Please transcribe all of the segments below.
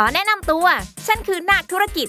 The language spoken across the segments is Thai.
ขอแนะนำตัว ฉันคือนาคธุรกิจ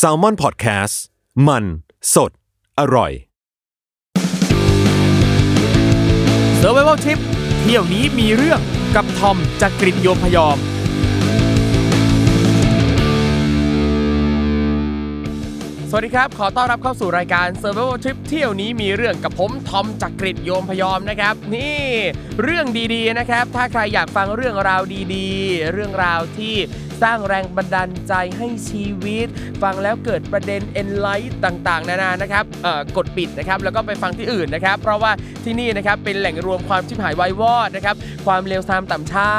s a l ม o n PODCAST มัน สด อร่อย s u r v i v a l Trip เที่ยวนี้มีเรื่องกับทอมจากกริฑโยมพยอม สวัสดีครับ ขอต้อนรับเข้าสู่รายการ Survival Trip เที่ยวนี้มีเรื่องกับผมทอมจากกริฑโยมพยอมนะครับ นี่เรื่องดีๆนะครับ ถ้าใครอยากฟังเรื่องราวดีๆ เรื่องราวที่ สร้างแรงบันดาลใจให้ชีวิต ฟังแล้วเกิดประเด็น enlight ต่างๆ นานานะครับกดปิดนะครับแล้วก็ไปฟังที่อื่นนะครับ เพราะว่าที่นี่นะครับเป็นแหล่งรวมความชิบหายวายวอดนะครับความเลวทรามต่ำช้า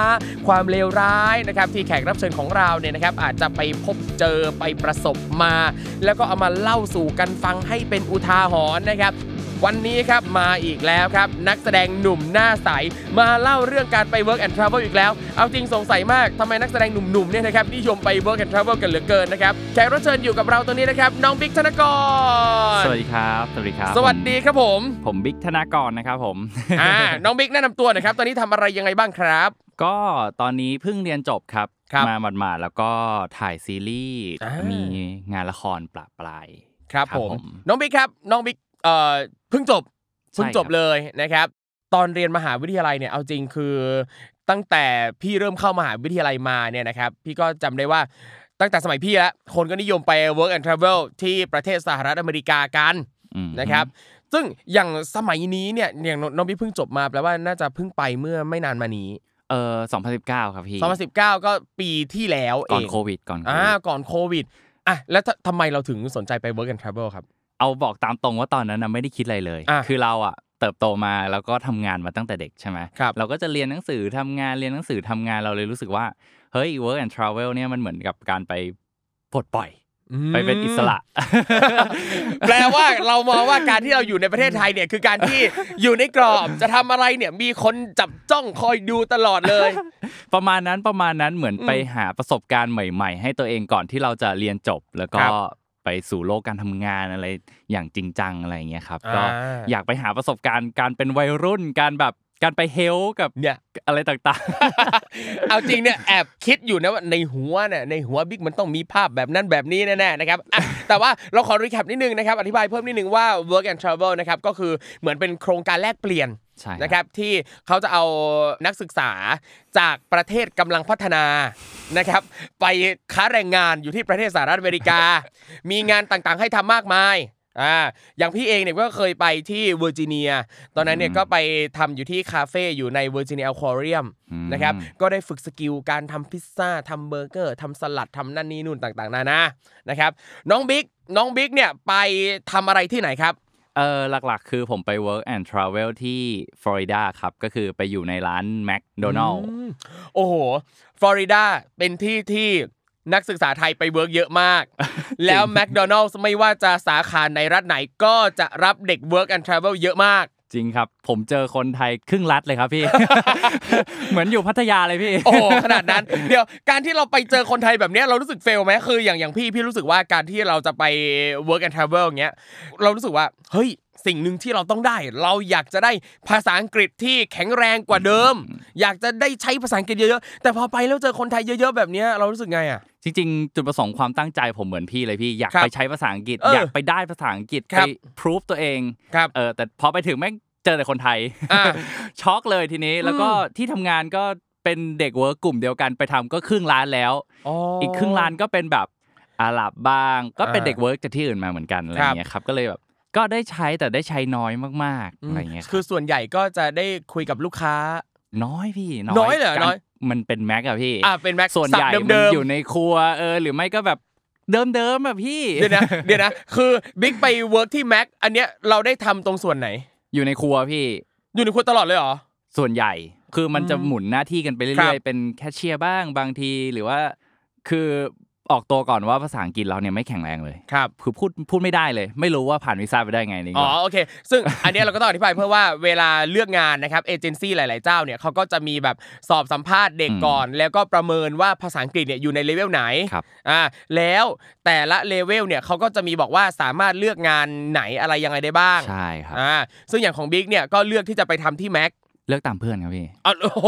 ความเลวร้ายนะครับที่แขกรับเชิญของเราเนี่ยนะครับอาจจะไปพบเจอไปประสบมา แล้วก็เอามาเล่าสู่กันฟังให้เป็นอุทาหรณ์นะครับ วันนี้ครับมาอีกแล้วครับ นักแสดงหนุ่มหน้าใส มาเล่าเรื่องการไป work and travel อีกแล้ว เอาจริงสงสัยมากทำไมนักแสดงหนุ่มๆเนี่ยนะครับนิยมไป work and travel กันเหลือเกินนะครับแขกรับเชิญอยู่กับเราตัวนี้นะครับน้องบิ๊กธนกร สวัสดีครับ สวัสดีครับ สวัสดีครับผมผมบิ๊กธนากรนะครับผม อ่าน้องบิ๊กแนะนำตัวหน่อยครับตอนนี้ทำอะไรยังไงบ้างครับ ก็ตอนนี้เพิ่งเรียนจบครับ ครับมาหมาดๆแล้วก็ถ่ายซีรีส์มีงานละครปลาปลายครับครับผมผมน้องบิ๊กครับน้องบิ๊ก เอ่อเพิ่งจบใช่เพิ่งจบครับเลยนะครับ ตอนเรียนมหาวิทยาลัยเนี่ยเอาจริงคือ ตั้งแต่พี่เริ่มเข้ามหาวิทยาลัยมาเนี่ยนะครับพี่ก็จำได้ว่าตั้งแต่สมัยพี่แล้วคนก็นิยมไป work and travel ที่ประเทศสหรัฐอเมริกากันอืมนะครับ ซึ่งอย่างสมัยนี้เนี่ยอย่างน้องบิ๊กเพิ่งจบมาแปลว่าน่าจะเพิ่งไปเมื่อไม่นานมานี้เออ2019 ครับพี่2019 ก็ปีที่แล้วเอก่อนงโควิดก่อนโคอ่าวิดก่อนโควิดอะแล้วททำไมเราถึงสนใจไป work and travel ครับ เอาบอกตามตรงว่าตอนนั้นนะไม่ได้คิดอะไรเลยอะคือเราอะเติบโตมาแล้วก็ทำงานมาตั้งแต่เด็กใช่ไหมครับเราก็จะเรียนหนังสือทำงานเรียนหนังสือทำงานเราเลยรู้สึกว่าเฮ้ย work and travel เนี่ยมันเหมือนกับการไปปลดปล่อยไปเป็นอิสระ แปลว่าเรามองว่าการที่เราอยู่ในประเทศไทยเนี่ยคือการที่อยู่ในกรอบจะทำอะไรเนี่ยมีคนจับจ้องคอยดูตลอดเลย ประมาณนั้นประมาณนั้นเหมือนอืมไปหาประสบการณ์ใหม่ ๆ ให้ตัวเองก่อนที่เราจะเรียนจบแล้วก็ครับ ไปสู่โลกการทำงานอะไรอย่างจริงจังอะไรอย่างเงี้ยครับอ่าก็อยากไปหาประสบการณ์การเป็นวัยรุ่นการแบบการไปเฮลกับเนี่ยอะไรต่างเอาจริงเนี่ยแอบคิดอยู่นะว่าในหัวเนี่ยในหัวบิ๊กมันต้องมีภาพแบบนั้นแบบนี้แน่ๆนะครับอะแต่ว่าเราขอ recap นิดนึงนะครับอธิบายเพิ่มนิดนึงว่า work and travel นะครับก็คือเหมือนเป็นโครงการแลกเปลี่ยนๆ ใช่นะครับที่เขาจะเอานักศึกษาจากประเทศกำลังพัฒนานะครับ ไปค้าแรงงานอยู่ที่ประเทศสหรัฐอเมริกา มีงานต่างๆให้ทำมากมายอ่าอย่างพี่เองเนี่ยก็เคยไปที่เวอร์จิเนีย ตอนนั้นเนี่ยก็ไปทำอยู่ที่คาเฟ่อยู่ในเวอร์จิเนียอควาเรียม อืม นะครับ ก็ได้ฝึก skill การทำพิซซ่าทำเบอร์เกอร์ทำสลัดทำนั่นนี่นู่นต่างๆ นานา นะครับ น้องบิ๊ก น้องบิ๊กเนี่ยไปทำอะไรที่ไหนครับ เออหลักๆ คือผมไป work and travel ที่ฟลอริดาครับ ก็คือไปอยู่ในร้าน McDonald อืมโอ้โหฟลอริดาเป็นที่ที่นักศึกษาไทยไป work เยอะมาก แล้ว McDonald's ไม่ว่าจะสาขาในรัฐไหนก็จะรับเด็ก Work and Travel เยอะมาก จริงครับ ผมเจอคนไทยครึ่งรัฐเลยครับพี่ เหมือนอยู่พัทยาเลยพี่ โอ้ขนาดนั้น เดี๋ยวการที่เราไปเจอคนไทยแบบเนี้ยเรารู้สึกเฟลไหมคืออย่างอย่างพี่พี่รู้สึกว่าการที่เราจะไป work and travel อย่างเงี้ยเรารู้สึกว่าเฮ้ย สิ่งหนึ่งที่เราต้องได้ เราอยากจะได้ภาษาอังกฤษที่แข็งแรงกว่าเดิม อยากจะได้ใช้ภาษาอังกฤษเยอะๆ แต่พอไปแล้วเจอคนไทยเยอะๆ แบบเนี้ยเรารู้สึกไงอะจริงๆ จุดประสงค์ความตั้งใจผมเหมือนพี่เลยพี่อยากครับไปใช้ภาษาอังกฤษเอออยากไปได้ภาษาอังกฤษครัไปบพรูฟตัวเองครับเออแต่พอไปถึงแม่งเจอแต่คนไทยอ่าช็อกเลยทีนี้แล้วก็ที่ทำงานก็เป็นเด็ก work กลุ่มเดียวกันไปทำก็ครึ่งร้านแล้วอีกครึ่งร้านก็เป็นแบบอาหรับบ้าง ก็เป็นอ่าเด็ก work จากที่อื่นมาเหมือนกันอะไรครับเงี้ยครับก็เลยแบบ ก็ได้ใช้แต่ได้ใช้น้อยมากๆอืมอะไรเงี้ยครับคือส่วนใหญ่ก็จะได้คุยกับลูกค้า น้อยพี่น้อยเหรอการน้อยมันเป็นแม็กอะพี่อ่าเป็นแม็กส่วนใหญ่เดิมัมนเดิมอยู่ในครัวเออหรือไม่ก็แบบเดิมๆแบบพี่เดี๋ยวนะเดี๋ยวนะคือบิ๊กไป work ที่แม็กอันเนี้ยเราได้ทำตรงส่วนไหน อยู่ในครัวพี่ อยู่ในครัวตลอดเลยเหรอส่วนใหญ่คือมันจะอืมหมุนหน้าที่กันไปเรื่อยๆครับเป็นแคชเชียร์บ้างบางทีหรือว่า คือ ออกตัวก่อนว่าภาษาอังกฤษเราเนี่ยไม่แข็งแรงเลยครับคือพูดพูดไม่ได้เลย ไม่รู้ว่าผ่านวีซ่าไปได้ไงนี่อ๋อโอเค ซึ่งอันเนี้ยเราก็ต้องอธิบายเพื่อว่าเวลาเลือกงานนะครับเอเจนซี่หลาย ๆ เจ้าเนี่ยเขาก็จะมีแบบสอบสัมภาษณ์เด็กก่อน แล้วก็ประเมินว่าภาษาอังกฤษเนี่ยอยู่ในเลเวลไหนครับอ่าแล้วแต่ละเลเวลเนี่ยเขาก็จะมีบอกว่าสามารถเลือกงานไหนอะไรยังไงได้บ้างใช่ครับอ่าซึ่งอย่างของบิ๊กเนี่ยก็เลือกที่จะไปทำที่แม็ก เลือกตามเพื่อนครับพี่อ๋อโอ้โห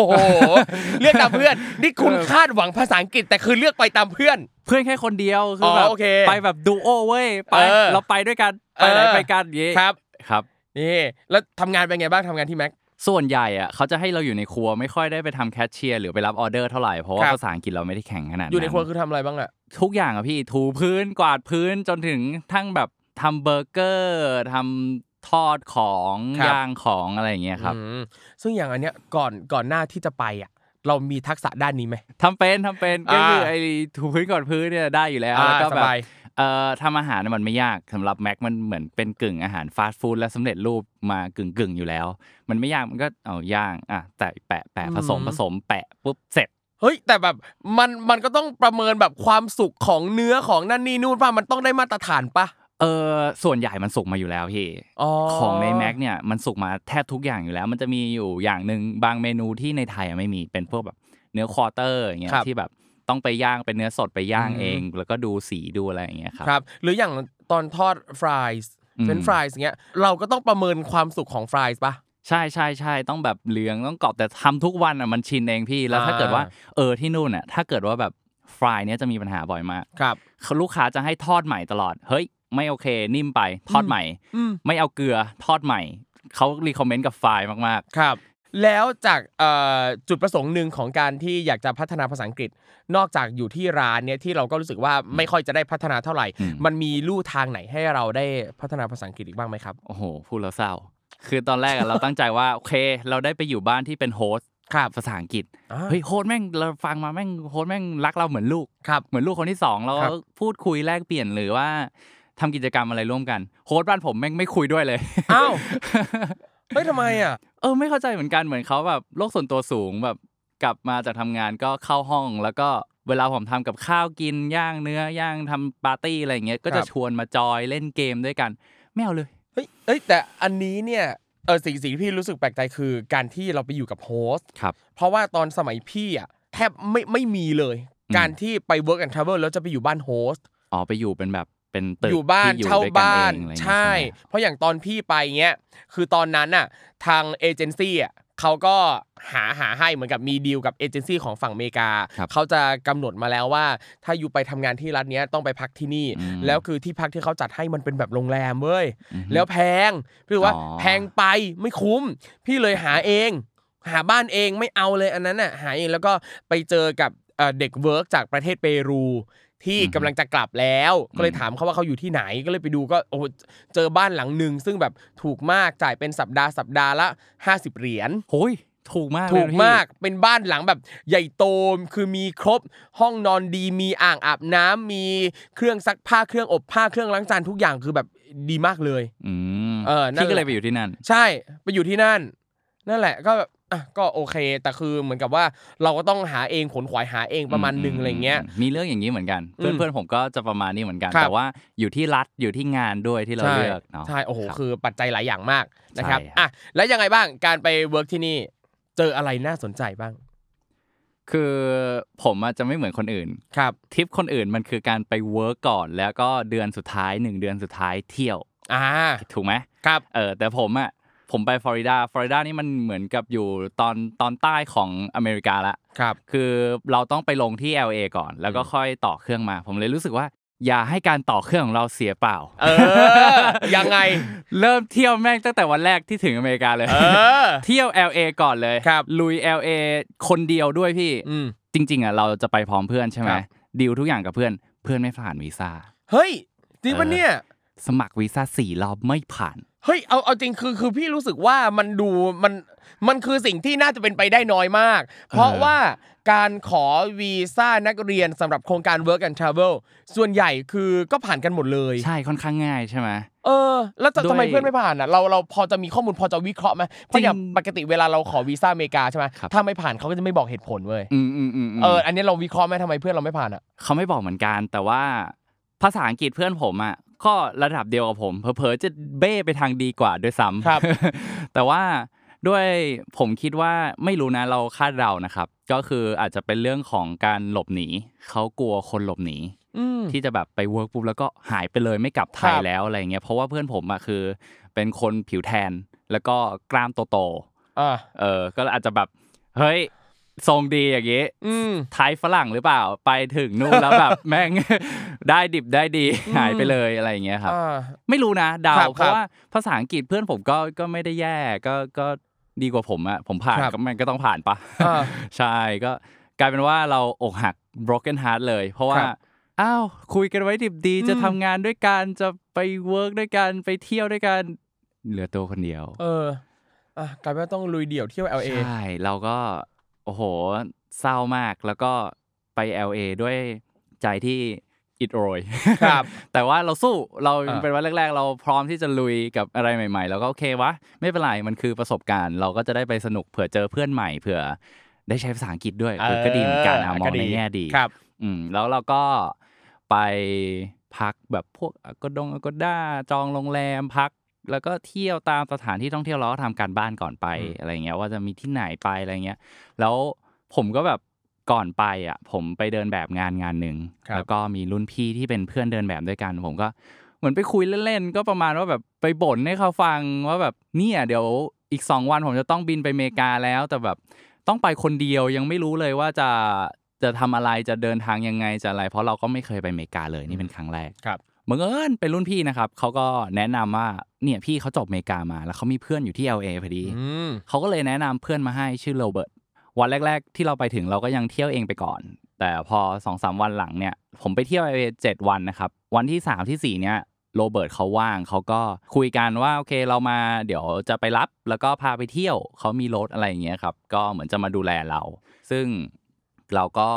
เลือกตามเพื่อน นี่คุณคาดหวังภาษาอังกฤษแต่คือเลือกไปตามเพื่อน เพื่อนแค่คนเดียวคือออแบบโอเคไปแบบดูโอเว้ยไปเออ เราไปด้วยกันไปไหนเออไปกันอย่างงี้ครับ ครับ นี่แล้วทำงานเป็นไงบ้างทำงานที่แม็ก ส่วนใหญ่อะเขาจะให้เราอยู่ในครัวไม่ค่อยได้ไปทำแคชเชียร์หรือไปรับออเดอร์เท่าไหร่เพราะว่าครับ ภาษาอังกฤษเราไม่ได้แข็งขนาดนั้น อยู่ในครัวคือทำอะไรบ้างอะ ทุกอย่างอะพี่ถูพื้นกวาดพื้นจนถึงทั้งแบบทำเบอร์เกอร์ทำ ทอดของย่างของอะไรอย่างเงี้ยครับอืมซึ่งอย่างอันเนี้ยก่อนก่อนหน้าที่จะไปอะ เรามีทักษะด้านนี้ไหม ทำเป็นทำเป็นก็อ่าคือไอ้ถูพื้นกวาดพื้นเนี่ยได้อยู่แล้วอ่าแล้วก็แบบสบาย เอ่อทำอาหารน่ะมันไม่ยากสำหรับแม็กมันเหมือนเป็นกึ่งอาหารฟาสต์ฟู้ดและสำเร็จรูปมากึ่งกึ่งๆอยู่แล้ว มันไม่ยากมันก็เอาย่างอะแต่แปะแปะผสมผสมแปะปุ๊บเสร็จ เฮ้ยแต่แบบมันมันก็ต้องประเมินแบบความสุกของเนื้อของนั่นนี่นู่นป่ะมันต้องได้มาตรฐานป่ะ เออส่วนใหญ่มันสุกมาอยู่แล้วพี่อ๋อของในแม็กเนี่ยมันสุกมาแทบทุกอย่างอยู่แล้ว มันจะมีอยู่อย่างหนึ่งบางเมนูที่ในไทยอะไม่มีเป็นพวกแบบเนื้อ quarter อย่างเงี้ยครับที่แบบต้องไปย่างเป็นเนื้อสดไปย่างอืมเอง แล้วก็ดูสีดูอะไรอย่างเงี้ยครับครับ หรืออย่างตอนทอด fries อืมเป็น fries เงี้ยเราก็ต้องประเมินความสุกของ fries ป่ะใช่ใช่ใช่ต้องแบบเหลืองต้องกรอบแต่ทำทุกวันอะมันชินเองพี่แล้วถ้าอ่าเกิดว่าเออที่นู่นอะถ้าเกิดว่าแบบฟรายเนี้ยจะมีปัญหาบ่อยมากครับเขาลูกค้าจะให้ทอดใหม่ตลอดเฮ้ย ไม่โอเค นิ่มไปทอดใหม่อืมไม่เอาเกลือทอดใหม่เขารีคอมเมนต์กับฟรายมากครับ แล้วจากเอ่อจุดประสงค์หนึ่งของการที่อยากจะพัฒนาภาษาอังกฤษ นอกจากอยู่ที่ร้านเนี่ยที่เราก็รู้สึกว่าไม่ค่อยจะได้พัฒนาเท่าไหร่อืมมันมีลู่ทางไหนให้เราได้พัฒนาภาษาอังกฤษอีกบ้างไหมครับๆโอ้โหพูดแล้วเศร้า คือตอนแรกอะเราตั้งใจว่าโอเค เราได้ไปอยู่บ้านที่เป็น host ครับภาษาอังกฤษอ่าเฮ้ย host แม่งเราฟังมาแม่ง host แม่งรักเราเหมือนลูกครับเหมือนลูกคนที่สองเราครับพูดคุยแลกเปลี่ยนหรือว่า ทำกิจกรรมอะไรร่วมกัน host บ้านผมแม่งไม่คุยด้วยเลยอ้าวเฮ้ยทำไมอะเออไม่เข้าใจเหมือนกันเหมือนเขาแบบโลกส่วนตัวสูงแบบกลับมาจากทำงานก็เข้าห้องแล้วก็เวลาผมทำกับข้าวกินย่างเนื้อย่างทำปาร์ตี้อะไรอย่างเงี้ยก็จะครับชวนมาจอยเล่นเกมด้วยกันไม่เอาเลยเฮ้ยเอ้ยแต่อันนี้เนี่ยเออสิ่งสิ่งที่พี่รู้สึกแปลกใจคือการที่เราไปอยู่กับ host ครับเพราะว่าตอนสมัยพี่อะแทบไม่ไม่มีเลยอืมการที่ไป work and travel แล้วจะไปอยู่บ้าน host อ๋อไปอยู่เป็นแบบ เป็นตึกอยู่บ้านที่เช่าด้วยกันบ้านเองอะไรอย่างเงี้ยใช่ไหมเพราะอย่างตอนพี่ไปเงี้ยคือตอนนั้นน่ะทางเอเจนซี่อะเขาก็หาหาให้เหมือนกับมีดีลกับเอเจนซี่ของฝั่งอเมริกาครับเขาจะกำหนดมาแล้วว่า ถ้าอยู่ไปทำงานที่รัฐเนี้ยต้องไปพักที่นี่อืมแล้วคือที่พักที่เขาจัดให้มันเป็นแบบโรงแรมเว้ยอือฮึแล้วแพงพี่รู้ว่าอ๋อแพงไปไม่คุ้ม พี่เลยหาเอง หาบ้านเองไม่เอาเลยอันนั้นน่ะหาเองแล้วก็ไปเจอกับเอ่อเด็กเวิร์กจากประเทศเปรู ที่กำลังจะกลับแล้ว ก็เลยถามเขาว่าเขาอยู่ที่ไหนก็เลยไปดูก็โอ้โหเจอบ้านหลังหนึ่งซึ่งแบบถูกมากจ่ายเป็นสัปดาห์สัปดาห์ละ 50 เหรียญโอ้ยถูกมากเลยถูกนะพี่มากเป็นบ้านหลังแบบใหญ่โตคือมีครบ ห้องนอนดีมีอ่างอาบน้ำมีเครื่องซักผ้าเครื่องอบผ้าเครื่องล้างจานทุกอย่างคือแบบดีมากเลย อืมเออนั่นพี่ก็แหเลละยไปอยู่ที่นั่น ใช่ไปอยู่ที่นั่น นั่นแหละก็แบบ อะก็โอเค แต่คือเหมือนกับว่าเราก็ต้องหาเองขนขวายหาเองประมาณหนึ่งอะไรเงี้ย มีเรื่องอย่างนี้เหมือนกันอืมเพื่อนๆผมก็จะประมาณนี้เหมือนกันครับแต่ว่าอยู่ที่รัฐอยู่ที่งานด้วยที่เราใช่เลือกเนาะ ใช่ โอ้โหรับคือปัจจัยหลายอย่างมากนะครับใช่ครับ อะ แล้วยังไงบ้าง การไป work ที่นี่ เจออะไรน่าสนใจบ้าง คือผมอะจะไม่เหมือนคนอื่น ครับทริปคนอื่นมันคือการไป work ก่อน แล้วก็เดือนสุดท้ายหนึ่งเดือนสุดท้ายเที่ยว อ่า ถูกไหมครับ เออ แต่ผมอะ ผมไปฟลอริดาฟลอริดานี่มันเหมือนกับอยู่ตอนตอนใต้ของอเมริกาละครับ คือเราต้องไปลงที่ LA ก่อน แล้วก็ค่อยต่อเครื่องมา ผมเลยรู้สึกว่า อย่าให้การต่อเครื่องของเราเสียเปล่า เออ ยังไง เริ่มเที่ยวแม่งตั้งแต่วันแรกที่ถึงอเมริกาเลย เออ เที่ยว LA ก่อนเลยครับลุย LA คนเดียวด้วยพี่อืม จริง ๆอะเราจะไปพร้อมเพื่อนใช่ไหมครับ ดีลทุกอย่างกับเพื่อนเพื่อนไม่ผ่านวีซ่า เฮ้ยจริงปะเนี่ย สมัครวีซ่าสี่รอบไม่ผ่าน เฮ้ยเอาเอาจริงคือคือพี่รู้สึกว่ามันดูมันมันคือสิ่งที่น่าจะเป็นไปได้น้อยมาก เพราะว่าการขอวีซ่านักเรียนสำหรับโครงการ work and travel ส่วนใหญ่คือก็ผ่านกันหมดเลย ใช่ค่อนข้างง่ายใช่ไหมเออ แล้วจะด้วยทำไมเพื่อนไม่ผ่านอะเราเราพอจะมีข้อมูลพอจะวิเคราะห์ไหมเพราะอย่างจริงปกติเวลาเราขอวีซ่าอเมริกาใช่ไหมครับถ้าไม่ผ่านเขาก็จะไม่บอกเหตุผลเว้ยอืมอืมอืมมเอออันนี้เราวิเคราะห์ไหมทำไมเพื่อนเราไม่ผ่านอะเขาไม่บอกเหมือนกันแต่ว่าภาษาอังกฤษเพื่อนผมอะ ก็ระดับเดียวกับผมเผลอๆจะเบ้ไปทางดีกว่าด้วยซ้ำครับแต่ว่าด้วยผมคิดว่าไม่รู้นะเราคาดเดานะครับ ก็คืออาจจะเป็นเรื่องของการหลบหนีเขากลัวคนหลบหนีอืมที่จะแบบไปเวิร์กปุ๊บแล้วก็หายไปเลยไม่กลับไทยครับแล้วอะไรเงี้ยเพราะว่าเพื่อนผมอะคือ เป็นคนผิวแทนแล้วก็กล้ามโตอ่าๆเออก็อาจจะแบบเฮ้ย ทรงดีอย่างงี้อืมไทยฝรั่งหรือเปล่า ไปถึงนู่นแล้วแบบแม่งได้ดิบได้ดีอืมหายไปเลยอะไรอย่างเงี้ยครับอ่าไม่รู้นะเดาครับเพราะว่าภาษาอังกฤษเพื่อนผมก็ก็ไม่ได้แย่ก็ก็ดีกว่าผมอะผมผ่านครับก็มันก็ต้องผ่านปะอ่าใช่ก็กลายเป็นว่าเราอกหัก broken heart เลย เพราะว่าครับอ้าวคุยกันไว้ดิบดีอืมจะทำงานด้วยกันจะไปเวิร์กด้วยกันไปเที่ยวด้วยกันเหลือตัวคนเดียว เอออะกลายเป็นว่าต้องลุยเดี่ยวเที่ยว LA ใช่เราก็โอ้โห เศร้ามากแล้วก็ไป LA ด้วยใจที่อิดโรยครับ แต่ว่าเราสู้เราอ่าเป็นวันแรก ๆ เราพร้อมที่จะลุยกับอะไรใหม่ ๆ แล้วก็โอเควะ ไม่เป็นไรมันคือประสบการณ์ เราก็จะได้ไปสนุกเผื่อเจอเพื่อนใหม่เผื่อได้ใช้ภาษาอังกฤษด้วยเออก็ดีเหมือนกันอะมองในแง่ดีครับ อืมแล้วเราก็ไปพักแบบพวกอากดงอากด้าจองโรงแรมพัก แล้วก็เที่ยวตามสถานที่ท่องเที่ยวเราก็ทำการบ้านก่อนไปอืมอะไรเงี้ยว่าจะมีที่ไหนไปอะไรเงี้ยแล้วผมก็แบบก่อนไปอะผมไปเดินแบบงานงานหนึ่งครับแล้วก็มีรุ่นพี่ที่เป็นเพื่อนเดินแบบด้วยกัน ผมก็เหมือนไปคุยเล่นๆก็ประมาณว่าแบบไปบ่นให้เขาฟังว่าแบบเนี่ยเดี๋ยวอีกสองวันผมจะต้องบินไปอเมริกาแล้ว แต่แบบต้องไปคนเดียวยังไม่รู้เลยว่าจะจะทำอะไรจะเดินทางยังไงจะอะไร เพราะเราก็ไม่เคยไปอเมริกาเลยนี่เป็นครั้งแรกครับ บังเอิญเป็นรุ่นพี่นะครับเขาก็แนะนำว่าเนี่ยพี่เขาจบอเมริกามา แล้วเขามีเพื่อนอยู่ที่ LA พอดีอืมเขาก็เลยแนะนำเพื่อนมาให้ชื่อโรเบิร์ตวันแรก ๆ ที่เราไปถึงเราก็ยังเที่ยวเองไปก่อน แต่พอสองสามวันหลังเนี่ยผมไปเที่ยว LA เจ็ดวันนะครับวันที่สามที่สี่เนี่ยโรเบิร์ตเขาว่างเขาก็คุยกันว่าโอเคเรามาเดี๋ยวจะไปรับแล้วก็พาไปเที่ยวเขามีรถอะไรอย่างเงี้ยครับก็เหมือนจะมาดูแลเรา ซึ่งเราก็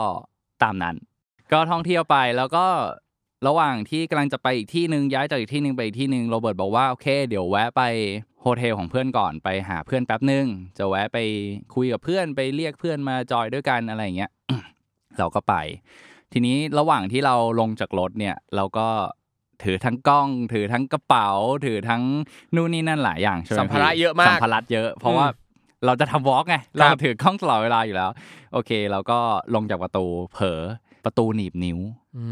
ตามนั้น ก็ท่องเที่ยวไปแล้วก็ ระหว่างที่กำลังจะไปอีกที่หนึ่งย้ายจากอีกที่หนึ่งไปอีกที่หนึ่งโรเบิร์ตบอกว่าโอเค เดี๋ยวแวะไปโฮเทลของเพื่อนก่อนไปหาเพื่อนแป๊บหนึ่งจะแวะไปคุยกับเพื่อนไปเรียกเพื่อนมาจอยด้วยกันอะไรอย่างเงี้ยเราก็ไป ทีนี้ระหว่างที่เราลงจากรถเนี่ยเราก็ถือทั้งกล้อง ถือทั้งกระเป๋า ถือทั้งนู่นนี่นั่นหลายอย่างใช่ไหมสัมภาระพี่เยอะมากสัมภาระเยอะ เพราะว่าอืมเราจะทำวอล์กไงคเรารับถือกล้องตลอดเวลาอยู่แล้ว โอเค เราก็ลงจากประตูเผลอ ประตูหนีบนิ้วอื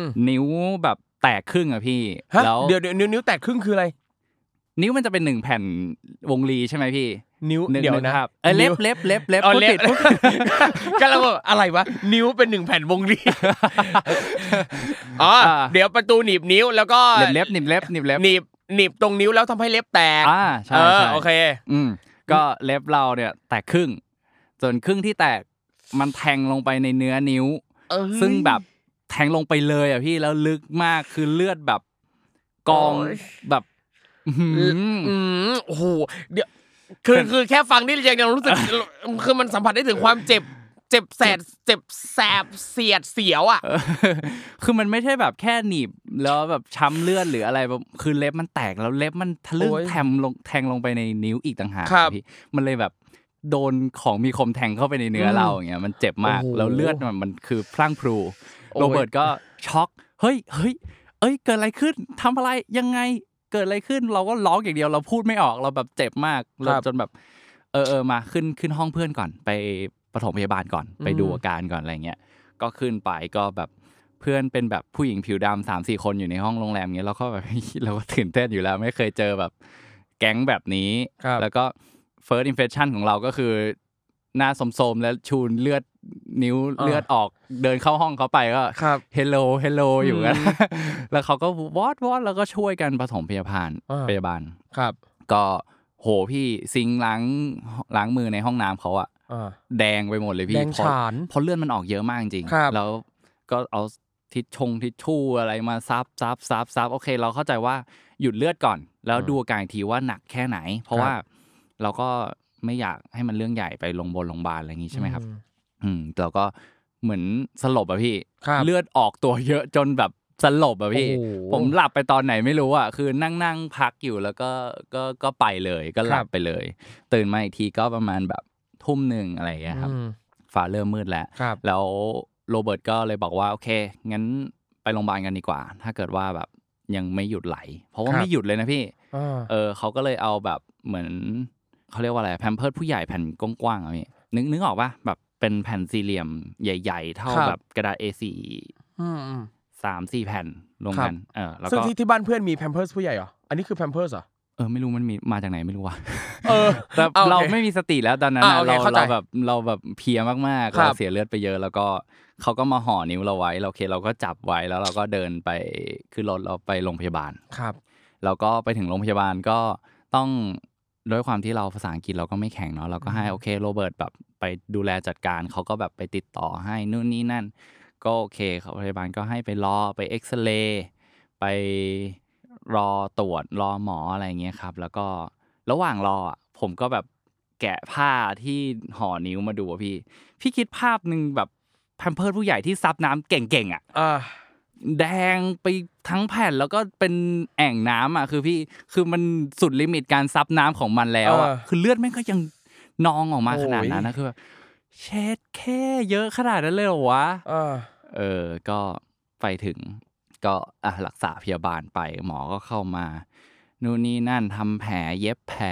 มนิ้วแบบแตกครึ่งอะพี่ฮะแล้วเดี๋ยวเดี๋ยวนิ้วนิ้วแตกครึ่งคืออะไร นิ้วมันจะเป็นหนึ่งแผ่นวงรีใช่ไหมพี่ นิ้วนึกเดี๋ยวนึกนะภาพเอ้ยเล็บนิ้วเล็บเล็บเล็บอ๋อพูดเล็บผิดพูดผิดก็แล้วว่าอะไรวะนิ้วเป็นหนึ่งแผ่นวงรีอ๋ออาเดี๋ยวประตูหนีบนิ้วแล้วก็เล็บเล็บหนิบเล็บหนิบเล็บหนีบหนีบตรงนิ้วแล้วทำให้เล็บแตกอ่าใช่เออใช่โอเค อืมก็เล็บเราเนี่ยแตกครึ่ง ส่วนครึ่งที่แตกมันแทงลงไปในเนื้อนิ้วเอ้ย ซึ่งแบบแทงลงไปเลยอะพี่แล้วลึกมากคือเลือดแบบกองโอ้ยแบบอื้อหืออืมโอ้โหเดี๋ยวคือคือแค่ฟังนี่ยังรู้สึกคือมันสัมผัสได้ถึงความเจ็บ เจ็บแสบเจ็บแสบเสียดเสียวอะเออคือมันไม่ใช่แบบแค่หนีบแล้วแบบช้ำเลือดหรืออะไรแบบคือเล็บมันแตกแล้วเล็บมันทะลึ่งโอ้ยแทงลงแทงลงไปในนิ้วอีกต่างหากครับพี่มันเลยแบบ โดนของมีคมแทงเข้าไปในเนื้ออมเราอย่างเงี้ยมันเจ็บมากโอ้โหแล้วเลือดมันมันคือพลั่งพลูโอ้ยโรเบิร์ตก็ช็อกเฮ้ยเฮ้ยเอ้ยเกิดอะไรขึ้นทำอะไรยังไงเกิดอะไรขึ้นเราก็ร้องอย่างเดียวเราพูดไม่ออกเราแบบเจ็บมากเราจนแบบเออเออมาขึ้นขึ้นห้องเพื่อนก่อนไปปฐมพยาบาลก่อนไปดูอาการก่อนอะไรเงี้ยก็ขึ้นไปก็แบบเพื่อนเป็นแบบผู้หญิงผิวดำสามสี่คนอยู่ในห้องโรงแรมเงี้ยเราก็แบบเราก็ตื่นเต้นอยู่แล้ว ไม่เคยเจอแบบแก๊งแบบนี้ครับแล้วก็ first impression ของเราก็คือหน้าสมๆแล้วชูนเลือดนิ้วเออเลือดออกเดินเข้าห้องเขาไปก็ครับเฮลโลเฮลโลอยู่กันอืมแล้วเขาก็วอดวอดแล้วก็ช่วยกันผสมพยาบาลอ่าพยาบาลครับ ก็โหพี่ซิงค์ล้างล้างมือในห้องน้ำเขาอะอ่าแดงไปหมดเลยพี่แดงเพราะฉานเพราะเลือดมันออกเยอะมากจริงๆครับแล้วก็เอาทิชชงทิชชู่อะไรมาซับซับซับซับโอเค เราเข้าใจว่าหยุดเลือดก่อน แล้วดูอาการอีกทีว่าหนักแค่ไหน เพราะว่า เราก็ไม่อยากให้มันเรื่องใหญ่ไปลงบนโรงพยาบาลอะไรอย่างงี้ใช่ไหมครับ อืมเราก็เหมือนสลบอะพี่ ครับเลือดออกตัวเยอะจนแบบสลบอะพี่ โอ้โหผมหลับไปตอนไหนไม่รู้อะคือนั่งนั่งพักอยู่แล้วก็ก็ก็ไปเลยก็หลัครับบ ไปเลย ตื่นมาอีกทีก็ประมาณแบบทุ่มหนึ่งอะไรอย่างเงี้ยครับอืมฟ้าเริ่มมืดแล้ว ครับ แล้วโรเบิร์ตก็เลยบอกว่า โอเค งั้นไปโรงพยาบาลกันดีกว่า ถ้าเกิดว่าแบบยังไม่หยุดไหล เพราะว่าครับ ไม่หยุดเลยนะพี่ อ่า เออเขาก็เลยเอาแบบเหมือน เขาเรียกว่าอะไรแพมเพิร์ดผู้ใหญ่แผ่นกว้างๆอะพี่นึกนึกออกปะแบบเป็นแผ่นสี่เหลี่ยมใหญ่ ๆ เท่าครับแบบกระดาษ A4 อืมอืมสามสี่แผ่นรวมครับกันเออแล้วซึ่งก็ที่ที่บ้านเพื่อนมีแพมเพิร์สผู้ใหญ่เหรอ อันนี้คือแพมเพิร์สเหรอ เออไม่รู้มันมีมาจากไหนไม่รู้ว่ะเออแต่อะโอเคเราไม่มีสติแล้วตอนนั้นอะอะโอเคเราเข้าใจเราแบบเราแบบเพลียมากๆครัเราบเสียเลือดไปเยอะ แล้วก็เขาก็มาห่อนิ้วเราไว้เราโอเคเราก็จับไว้แล้วเราก็เดินไปขึ้นรถเราไปโรงพยาบาลครับ แล้วก็ไปถึงโรงพยาบาลก็ต้อง ด้วยความที่เราภาษาอังกฤษเราก็ไม่แข็งเนาะเราก็ให้โอเคโรเบิร์ตแบบไปดูแลจัดการเขาก็แบบไปติดต่อให้นู่นนี่นั่น ก็โอเคเขาพยาบาลก็ให้ไปรอไปเอ็กซเรย์ไปรอตรวจรอหมออะไรอย่างเงี้ยครับ แล้วก็ระหว่างรออะผมก็แบบแกะผ้าที่ห่อนิ้วมาดูอะพี่ พี่คิดภาพหนึ่งแบบแพมเพิร์ดผู้ใหญ่ที่ซับน้ำเก่งๆอะอ่า แดงไปทั้งแผ่นแล้วก็เป็นแอ่งน้ำอะคือพี่คือมันสุดลิมิตการซับน้ำของมันแล้วอะเออคือเลือดแม่งก็ยังนองออกมาโอ้ยขนาดนั้นนะคือแบบเช็ดแค่เยอะขนาดนั้นเลยเหรอวะอ่าเออ ก็ไปถึง ก็อะรักษาพยาบาลไป หมอก็เข้ามานู่นนี่นั่นทำแผลเย็บแผล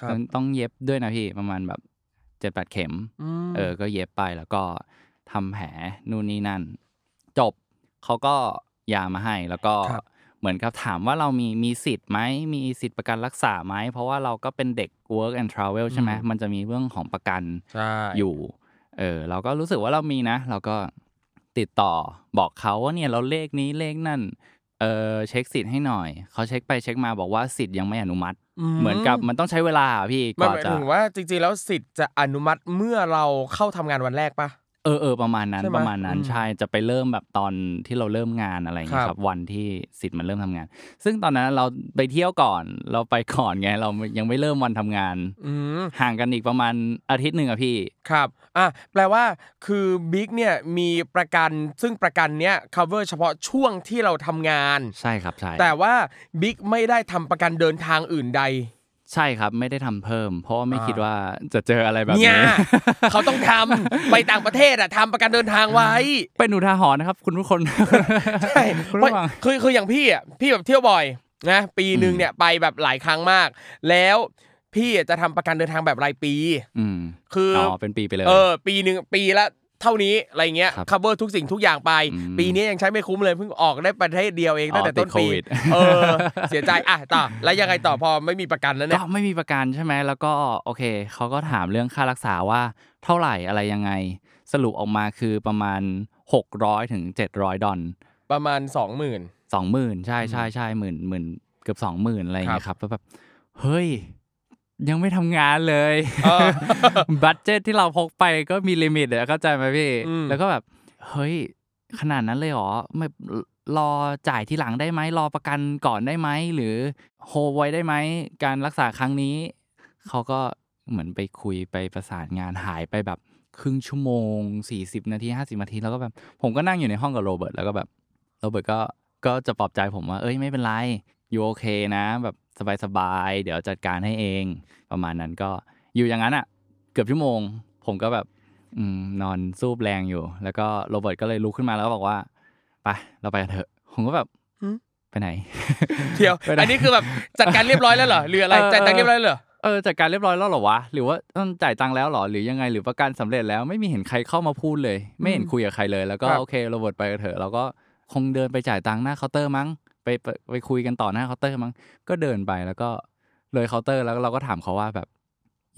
ครับต้องต้องเย็บด้วยนะพี่ประมาณแบบเจ็ดแปดเข็มมเออ ก็เย็บไปแล้วก็ทำแผลนู่นนี่นั่น จบ เขาก็ยามาให้แล้วก็ครับเหมือนกับถามว่าเรามีมีสิทธิ์ไหมมีสิทธิ์ประกันรักษาไหมเพราะว่าเราก็เป็นเด็ก work and travel ใช่ไหมมันจะมีเรื่องของประกันใช่อยู่เออเราก็รู้สึกว่าเรามีนะ เราก็ติดต่อบอกเขาว่าเนี่ยเราเลขนี้เลขนั่นเออเช็คสิทธิ์ให้หน่อย เขาเช็คไปเช็คมาบอกว่าสิทธิ์ยังไม่อนุมัติ เหมือนกับมันต้องใช้เวลาอะพี่กมันว่าหมายจะถึงว่าจริงๆแล้วสิทธิ์จะอนุมัติเมื่อเราเข้าทำงานวันแรกปะเออเออประมาณนั้นใช่ไหมประมาณนั้นอืม ใช่จะไปเริ่มแบบตอนที่เราเริ่มงานอะไรอย่างเงี้ยคครัรับบ วันที่สิทธิ์มันเริ่มทำงาน ซึ่งตอนนั้นเราไปเที่ยวก่อนเราไปก่อนไงเรายังไม่เริ่มวันทำงาน อืม ห่างกันอีกประมาณอาทิตย์หนึ่งอะพี่ ครับ อะ แปลว่า คือบิ๊กเนี่ย มีประกัน ซึ่งประกันเนี้ย cover เฉพาะช่วงที่เราทำงาน ใช่ครับใช่แต่ว่าบิ๊กไม่ได้ทำประกันเดินทางอื่นใด ใช่ครับไม่ได้ทำเพิ่ม เพราะว่าไม่อ่าคิดว่าจะเจออะไรแบบเนี่ยนี้เขาต้องทำไปต่างประเทศอะทำประกันเดินทางไว้ เป็นอุทาหรณ์นะครับ คุณผู้คนใช่คุณเพราะผู้ฟังคือคืออย่างพี่อะพี่แบบเที่ยวบ่อยนะปีหนึ่งเนี่ยไปแบบหลายครั้งมาก แล้วพี่อะจะทำประกันเดินทางแบบรายปี อืมคือออ๋อเป็นปีไปเลยเออ ปีหนึ่งปีละ เท่านี้อะไรเงี้ยครับ cover ทุกสิ่งทุกอย่างไปอืมปีนี้ยังใช้ไม่คุ้มเลยเพิ่งออกได้ประเทศเดียวเองอ๋อตั้งแต่ต้นปีติดโควิดเออเสียใจอะต่อแล้วยังไงต่อพอไม่มีประกันแล้วเนี่ก็ยไม่มีประกันใช่ไหมแล้วก็โอเคเขาก็ถามเรื่องค่ารักษาว่าเท่าไหร่อะไรยังไง สรุปออกมาคือประมาณ 600ถึง700 ดอลประมาณสองหมื่นสองหมื่นใช่ใช่ใช่หมื่นหมื่นเกือบสองหมื่นอะไรอย่างเงี้ยครับแล้วแบบเฮ้ย ยังไม่ทำงานเลยเออ budget ที่เราพกไปก็มี limit อะเข้าใจไหมพี่อืมแล้วก็แบบ เฮ้ย ขนาดนั้นเลยเหรอไม่รอจ่ายทีหลังได้ไหมรอประกันก่อนได้ไหมหรือโฮไว้ได้ไหมการรักษาครั้งนี้ เขาก็เหมือนไปคุยไปประสานงานหายไปแบบครึ่งชั่วโมง 40 นาที 50 นาที แล้วก็แบบผมก็นั่งอยู่ในห้องกับโรเบิร์ตแล้วก็แบบโรเบิร์ตก็ก็จะปลอบใจผมว่า เอ้ยไม่เป็นไรอยู่โอเคนะ แบบ สบายๆเดี๋ยวจัดการให้เอง ประมาณนั้นก็อยู่อย่างนั้นอะ เกือบชั่วโมง ผมก็แบบอืมนอนซูบแรงอยู่ แล้วก็โรเบิร์ตก็เลยลุกขึ้นมาแล้วก็บอกว่าไปเราไปกันเถอะ ผมก็แบบหืมไปไหนเดี๋ยวไปไหนอันนี้คือแบบจัดการเรียบร้อยแล้วเหรอหรืออะไรเออจัดการเรียบร้อยแล้วเหรอเออจัดการเรียบร้อยแล้วเหรอวะหรือว่าต้องจ่ายตังค์แล้วเหรอหรือยังไงหรือประกันสำเร็จแล้วไม่มีเห็นใครเข้ามาพูดเลย ไม่เห็นคุยกับใครเลย แล้วก็ครับโอเคโรเบิร์ตไปกันเถอะเราก็คงเดินไปจ่ายตังค์หน้าเคาน์เตอร์มั้ง ไปไปไปคุยกันต่อหน้าเคาน์เตอร์มั้งก็เดินไปแล้วก็เลยเคาน์เตอร์แล้วเราก็ถามเขาว่าแบบ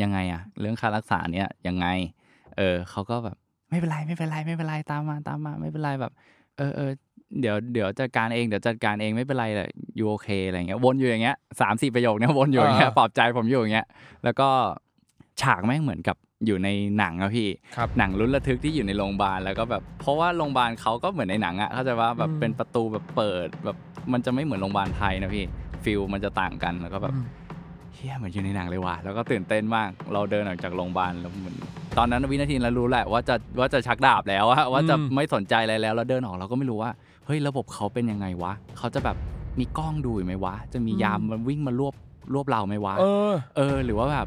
ยังไงอะเรื่องค่ารักษาเนี่ยยังไง เออเขาก็แบบไม่เป็นไรไม่เป็นไรไม่เป็นไรตามมาตามมาไม่เป็นไรแบบ เออเออเดี๋ยวเดี๋ยวจัดการเองเดี๋ยวจัดการเองไม่เป็นไรแหละ you okay อะไรเงี้ยวนอยู่อย่างเงี้ยสามสี่ประโยคเนี่ยวนอยู่อย่างเงี้ยอ่าปลอบใจผมอยู่อย่างเงี้ยแล้วก็ฉากแม่งเหมือนกับ อยู่ในหนังอะพี่ครับหนังลุ้นระทึกที่อยู่ในโรงพยาบาลแล้วก็แบบ เพราะว่าโรงพยาบาลเขาก็เหมือนในหนังอะเข้าใจว่าแบบอืมเป็นประตูแบบเปิดแบบมันจะไม่เหมือนโรงพยาบาลไทยนะพี่ฟิลมันจะต่างกันแล้วก็แบบเฮียเหมือนอยู่ในหนังเลยว่ะแล้วก็ตื่นเต้นมาก เราเดินออกจากโรงพยาบาลแล้วเหมือนตอนนั้นวินาทีนั้นรู้แหละว่าจะว่าจะชักดาบแล้วอะว่าจะอืมไม่สนใจอะไรแล้วเราเดินออกเราก็ไม่รู้ว่าเฮ้ยระบบเขาเป็นยังไงวะเขาจะแบบมีกล้องดูอยู่ไหมวะ จะมียามมันวิ่งมารวบรวบเราไหมวะเออเออหรือว่าแบบ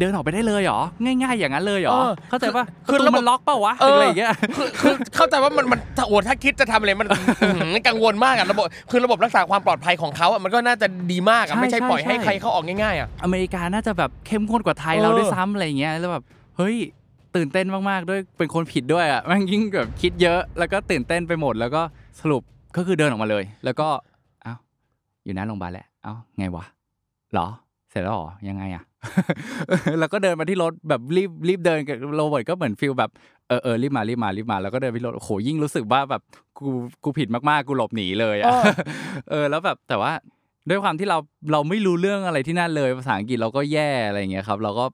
เดินออกไปได้เลยเหรอ ง่าย ๆ อย่างนั้นเลยเหรอ เออเข้าใจปะคือประตูระบบมันล็อกเปล่าวะเออ อะไรอย่างเงี้ย คือคือเข้าใจว่ามันมันถ้าโอ้ถ้าคิดจะทำอะไรมันอื้อหือกังวลมากอะระบบคือระบบรักษาความปลอดภัยของเขาอะมันก็น่าจะดีมากอะใช่ไม่ใช่ใช่ปล่อยให้ใช่ ใครเข้าออกง่ายๆอะ อเมริกาน่าจะแบบเข้มข้นกว่าไทยเออเราด้วยซ้ำอะไรเงี้ยแล้วแบบเฮ้ยตื่นเต้นมากๆด้วยเป็นคนผิดด้วยอะแม่งยิ่งแบบคิดเยอะแล้วก็ตื่นเต้นไปหมดแล้วก็สรุปก็คือเดินออกมาเลย แล้วก็เอ้าอยู่หน้าโรงพยาบาลแหละเอ้าไงวะเหรอเสร็จแล้วเหรอยังไงอะแล้วก็เดินมาที่รถแบบรีบรีบเดินกับโรเบิร์ตก็เหมือน feel แบบเออเออรีบมารีบมารีบมาแล้วก็เดินไปที่รถโอ้โหยิ่งรู้สึกว่าแบบกูกูผิดมากๆกูหลบหนีเลยอะเออเออแล้วแบบแต่ว่าด้วยความที่เราเราไม่รู้เรื่องอะไรที่นั่นเลยภาษาอังกฤษเราก็แย่อะไรอย่างเงี้ยครับ เราก็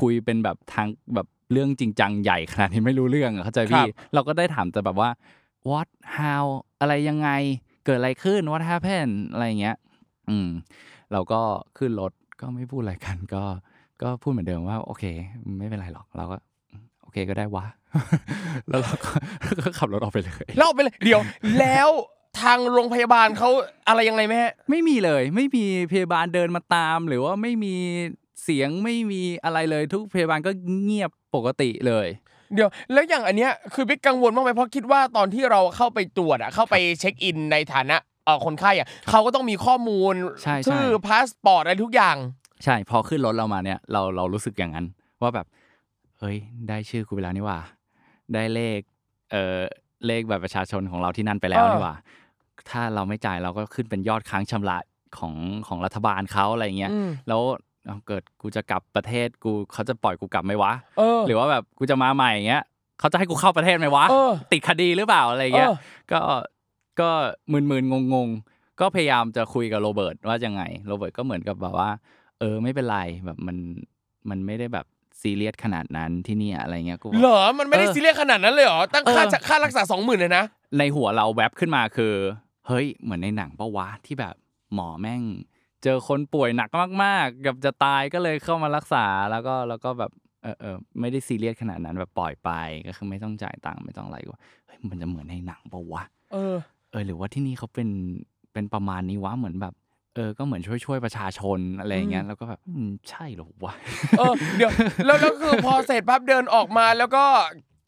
คุยเป็นแบบทางแบบเรื่องจริงจังใหญ่ขนาดที่ไม่รู้เรื่องอะเข้าใจพี่ครับเราก็ได้ถามแต่แบบว่า what how อะไรยังไงเกิดอะไรขึ้น what happened อะไรอย่างเงี้ย อืม เราก็ขึ้นรถ ก็ไม่พูดอะไรกัน ก็ ก็พูดเหมือนเดิมว่า โอเค ไม่เป็นไรหรอก เราก็ โอเคก็ได้วะ แล้วเราก็ก็ขับรถออกไปเลย เล่าไปเลยเดี๋ยว แล้วทางโรงพยาบาลเขาอะไรยังไงไหมฮะไม่มีเลย ไม่มีพยาบาลเดินมาตาม หรือว่าไม่มีเสียงไม่มีอะไรเลยทุกพยาบาลก็เงียบปกติเลย เดี๋ยวแล้วอย่างอันเนี้ยคือบิ๊กกังวลมากไหมเพราะคิดว่าตอนที่เราเข้าไปตรวจอะเข้าไปเช็คอินในฐานะ เอ่อคนไข้อะเขาก็ต้องมีข้อมูลใช่ใช่ ชื่อพาสปอร์ตอะไรทุกอย่าง ใช่พอขึ้นรถเรามาเนี่ยเราเรารู้สึกอย่างนั้น ว่าแบบ เฮ้ย ได้ชื่อกูไปแล้วนี่หว่า ได้เลขเอ่อเลขแบบประชาชนของเราที่นั่นไปแล้วเออ นี่หว่า ถ้าเราไม่จ่ายเราก็ขึ้นเป็นยอดค้างชำระของของรัฐบาลเขาอะไรเงี้ยอืมแล้วเอาเกิดกูจะกลับประเทศกูเขาจะปล่อยกูกลับไหมวะ เออ หรือว่าแบบกูจะมาใหม่อย่างเงี้ยเขาจะให้กูเข้าประเทศไหมวะ เออติดคดีหรือเปล่าอะไรเงี้ยเออ ก็ ก็มึนๆงงๆ ก็พยายามจะคุยกับโรเบิร์ตว่ายังไงโรเบิร์ตก็เหมือนกับแบบว่า เออไม่เป็นไรแบบมันมันไม่ได้แบบซีเรียสขนาดนั้นที่เนี่ยอะไรเงี้ยกูบอกเหรอมันไม่ได้เออซีเรียสขนาดนั้นเลยเหรอตั้งค่าเออจะค่ารักษาสองหมื่นเลยนะในหัวเราแวบขึ้นมาคือ เฮ้ยเหมือนในหนังปะวะที่แบบหมอแม่ง เจอคนป่วยหนักมากๆกับจะตายก็เลยเข้ามารักษาแล้วก็แล้วก็แบบเออเออไม่ได้ซีเรียสขนาดนั้นแบบปล่อยไปก็คือไม่ต้องจ่ายตังค์ไม่ต้องอะไรวะเฮ้ยมันจะเหมือนในหนังปะวะเออ เออ หรือว่าที่นี่เขาเป็น เป็นประมาณนี้วะ เหมือนแบบ เออ ก็เหมือนช่วยช่วยๆประชาชน อะไรอย่างเงี้ยแล้วก็แบบ อืม ใช่เหรอวะ เออ เดี๋ยว แล้ว แล้วคือพอเสร็จปั๊บเดินออกมา แล้วก็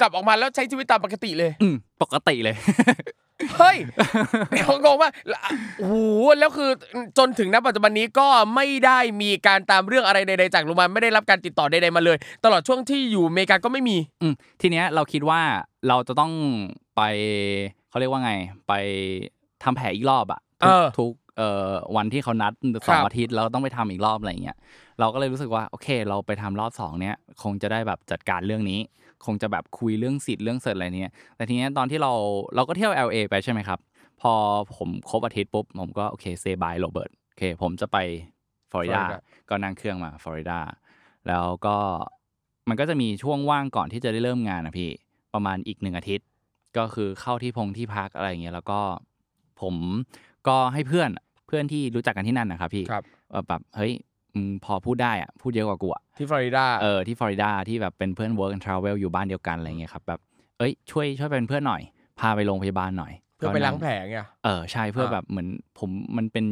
กลับออกมาแล้วใช้ชีวิตตามปกติเลย อืม ปกติเลย เฮ้ย เดี๋ยวงงว่าโอ้โห แล้วคือจนถึงณปัจจุบันนี้ก็ไม่ได้มีการตามเรื่องอะไรใดๆจากโรงพยาบาลไม่ได้รับการติดต่อใดๆมาเลย ตลอดช่วงที่อยู่อเมริกาก็ไม่มี อืมทีเนี้ยเราคิดว่าเราจะต้องไป เขาเรียกว่าไง ไปทำแผลอีกรอบอะทุกเออทุกเอ่อวันที่เขานัดสครัองบอาทิตย์เราต้องไปทำอีกรอบอะไรอย่างเงี้ยเราก็เลยรู้สึกว่าโอเค เราไปทำรอบสองเนี้ยคงจะได้แบบจัดการเรื่องนี้ คงจะแบบคุยเรื่องสิทธิ์เรื่องเสร็จอะไรเนี้ยแต่ทีเนี้ยตอนที่เราเราก็เที่ยว LA ไปใช่ไหมครับ พอผมครบอาทิตย์ปุ๊บผมก็โอเค say bye โรเบิร์ตโอเค ผมจะไปฟลอริดา Florida ก็นั่งเครื่องมาฟลอริดาแล้วก็มันก็จะมีช่วงว่างก่อนที่จะได้เริ่มงานนะพี่ประมาณอีกหนึ่งอาทิตย์ ก็คือเข้าที่พงที่พักอะไรอย่างเงี้ยแล้วก็ผมก็ให้เพื่อนเพื่อนที่รู้จักกันที่นั่นนะครับพี่ครับว่าแบบเฮ้ยมึงพอพูดได้อะพูดเยอะกว่ากูอะที่ฟลอริดาเออที่ฟลอริดาที่แบบเป็นเพื่อน work and travel อยู่บ้านเดียวกันอะไรเงี้ยครับแบบเอ้ยช่วยช่วยเป็นเพื่อนหน่อย พาไปโรงพยาบาลหน่อย เพื่อไปก็นั่ล้างแผลไงเออใช่เพื่ออ่าแบบเหมือนผมมันเป็น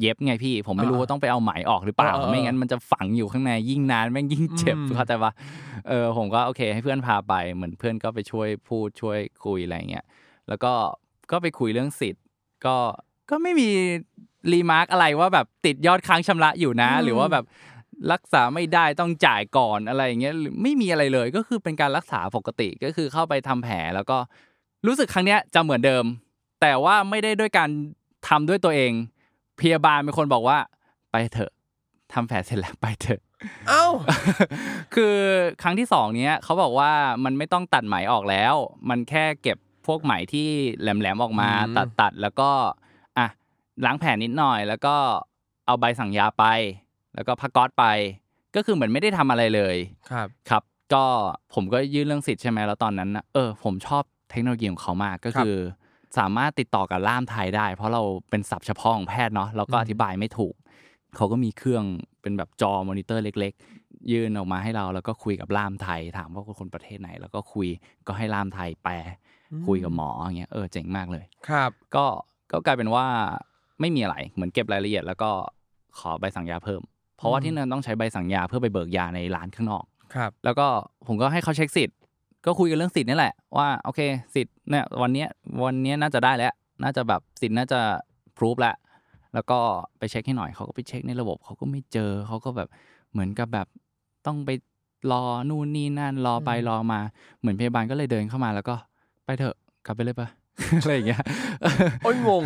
เย็บไงพี่ ผมไม่รู้อ่าว่าต้องไปเอาไหมออกหรือเปล่าเออเออไม่งั้นมันจะฝังอยู่ข้างในยิ่งนานแม่งยิ่งเจ็บอืมเข้าใจปะเออผมก็โอเค ให้เพื่อนพาไปเหมือนเพื่อนก็ไปช่วยพูดช่วยคุยอะไรเงี้ยแล้วก็ก็ไปคุยเรื่องสิทธิ์ก็ก็ไม่มี remark อะไรว่าแบบติดยอดค้างชำระอยู่นะอืมหรือว่าแบบรักษาไม่ได้ต้องจ่ายก่อนอะไรอย่างเงี้ยหรือไม่มีอะไรเลยก็คือเป็นการรักษาปกติก็คือเข้าไปทำแผลแล้วก็รู้สึกครั้งเนี้ยจะเหมือนเดิม แต่ว่าไม่ได้ด้วยการทำด้วยตัวเอง พยาบาลเป็นคนบอกว่า ไปเถอะทำแผลเสร็จแล้วไปเถอะ เอ้า คือครั้งที่สองเนี้ยเขาบอกว่ามันไม่ต้องตัดไหมออกแล้ว มันแค่เก็บพวกไหมที่แหลมๆออกมาอืมตัดตัดแล้วก็อะล้างแผลนิดหน่อย แล้วก็เอาใบสั่งยาไป แล้วก็พักก๊อตไป ก็คือเหมือนไม่ได้ทำอะไรเลยครับครับ ก็ผมก็ยื่นเรื่องสิทธิ์ใช่ไหมแล้วตอนนั้นนะเออ ผมชอบเทคโนโลยีของเขามากก็คือ สามารถติดต่อกับล่ามไทยได้ เพราะเราเป็นศัพท์เฉพาะของแพทย์เนาะเราก็อธิบายไม่ถูก เขาก็มีเครื่องเป็นแบบจอมอนิเตอร์เล็ก ๆ ยื่นออกมาให้เราแล้วก็คุยกับล่ามไทย ถามว่าคนประเทศไหน แล้วก็คุยก็ให้ล่ามไทยแปลคุยกับหมออย่างเงี้ยเออเจ๋งมากเลยครับ ก็ก็กลายเป็นว่าไม่มีอะไรเหมือนเก็บรายละเอียด แล้วก็ขอใบสั่งยาเพิ่ม เพราะว่าที่นั่นต้องใช้ใบสั่งยาเพื่อไปเบิกยาในร้านข้างนอกครับ แล้วก็ผมก็ให้เขาเช็คสิทธิ์ ก็คุยกันเรื่องสิทธิ์นี่แหละว่าโอเคสิทธิ์เนี่ยวันเนี้ยวันเนี้ยน่าจะได้แล้ว น่าจะแบบสิทธิ์น่าจะพรูฟแล้วแล้วก็ไปเช็คให้หน่อยเขาก็ไปเช็คในระบบเขาก็ไม่เจอเขาก็แบบเหมือนกับแบบต้องไปรอนู่นนี่นั่นรอไปรอมา เหมือนพยาบาลก็เลยเดินเข้ามาแล้วก็ไปเถอะกลับไปเลยปะอะไรอย่างเงี้ยโอ้ยงง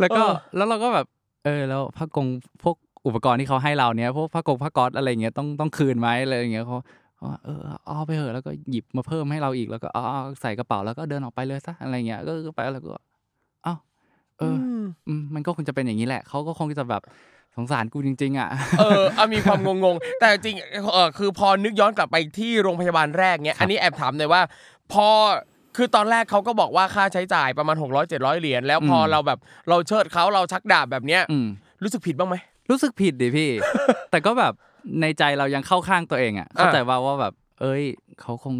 แล้วก็เออแล้วเราก็แบบ เออ แล้วผ้ากงพวกอุปกรณ์ที่เขาให้เราเนี้ยพวกผ้ากงผ้าก๊อตอะไรเงี้ยต้องต้องคืนไหมอะไรอย่างเงี้ยเขา เขาว่า เออ เอาไปเถอะ แล้วก็หยิบมาเพิ่มให้เราอีก แล้วก็เอาเอาใส่กระเป๋า แล้วก็เดินออกไปเลยซะอะไรเงี้ย ก็ก็ไปแล้วก็เอ้าเออออืม มันก็คงจะเป็นอย่างนี้แหละ เขาก็คงจะแบบสงสารกูจริง ๆอะเออเอามีความงง ๆ แต่จริงเออคือพอนึกย้อนกลับไปที่โรงพยาบาลแรกเนี้ยอันนี้แอบถามหน่อยว่า พอ คือตอนแรกเขาก็บอกว่า ค่าใช้จ่ายประมาณ 600 700 เหรียญ แล้วพออมเราแบบ เราเชิดเขา เราชักดาบแบบเนี้ย อืม รู้สึกผิดบ้างไหม รู้สึกผิดดิพี่ แต่ก็แบบ ในใจเรายังเข้าข้างตัวเองอะเข้าใจว่าว่าแบบ เอ้ยเขาคง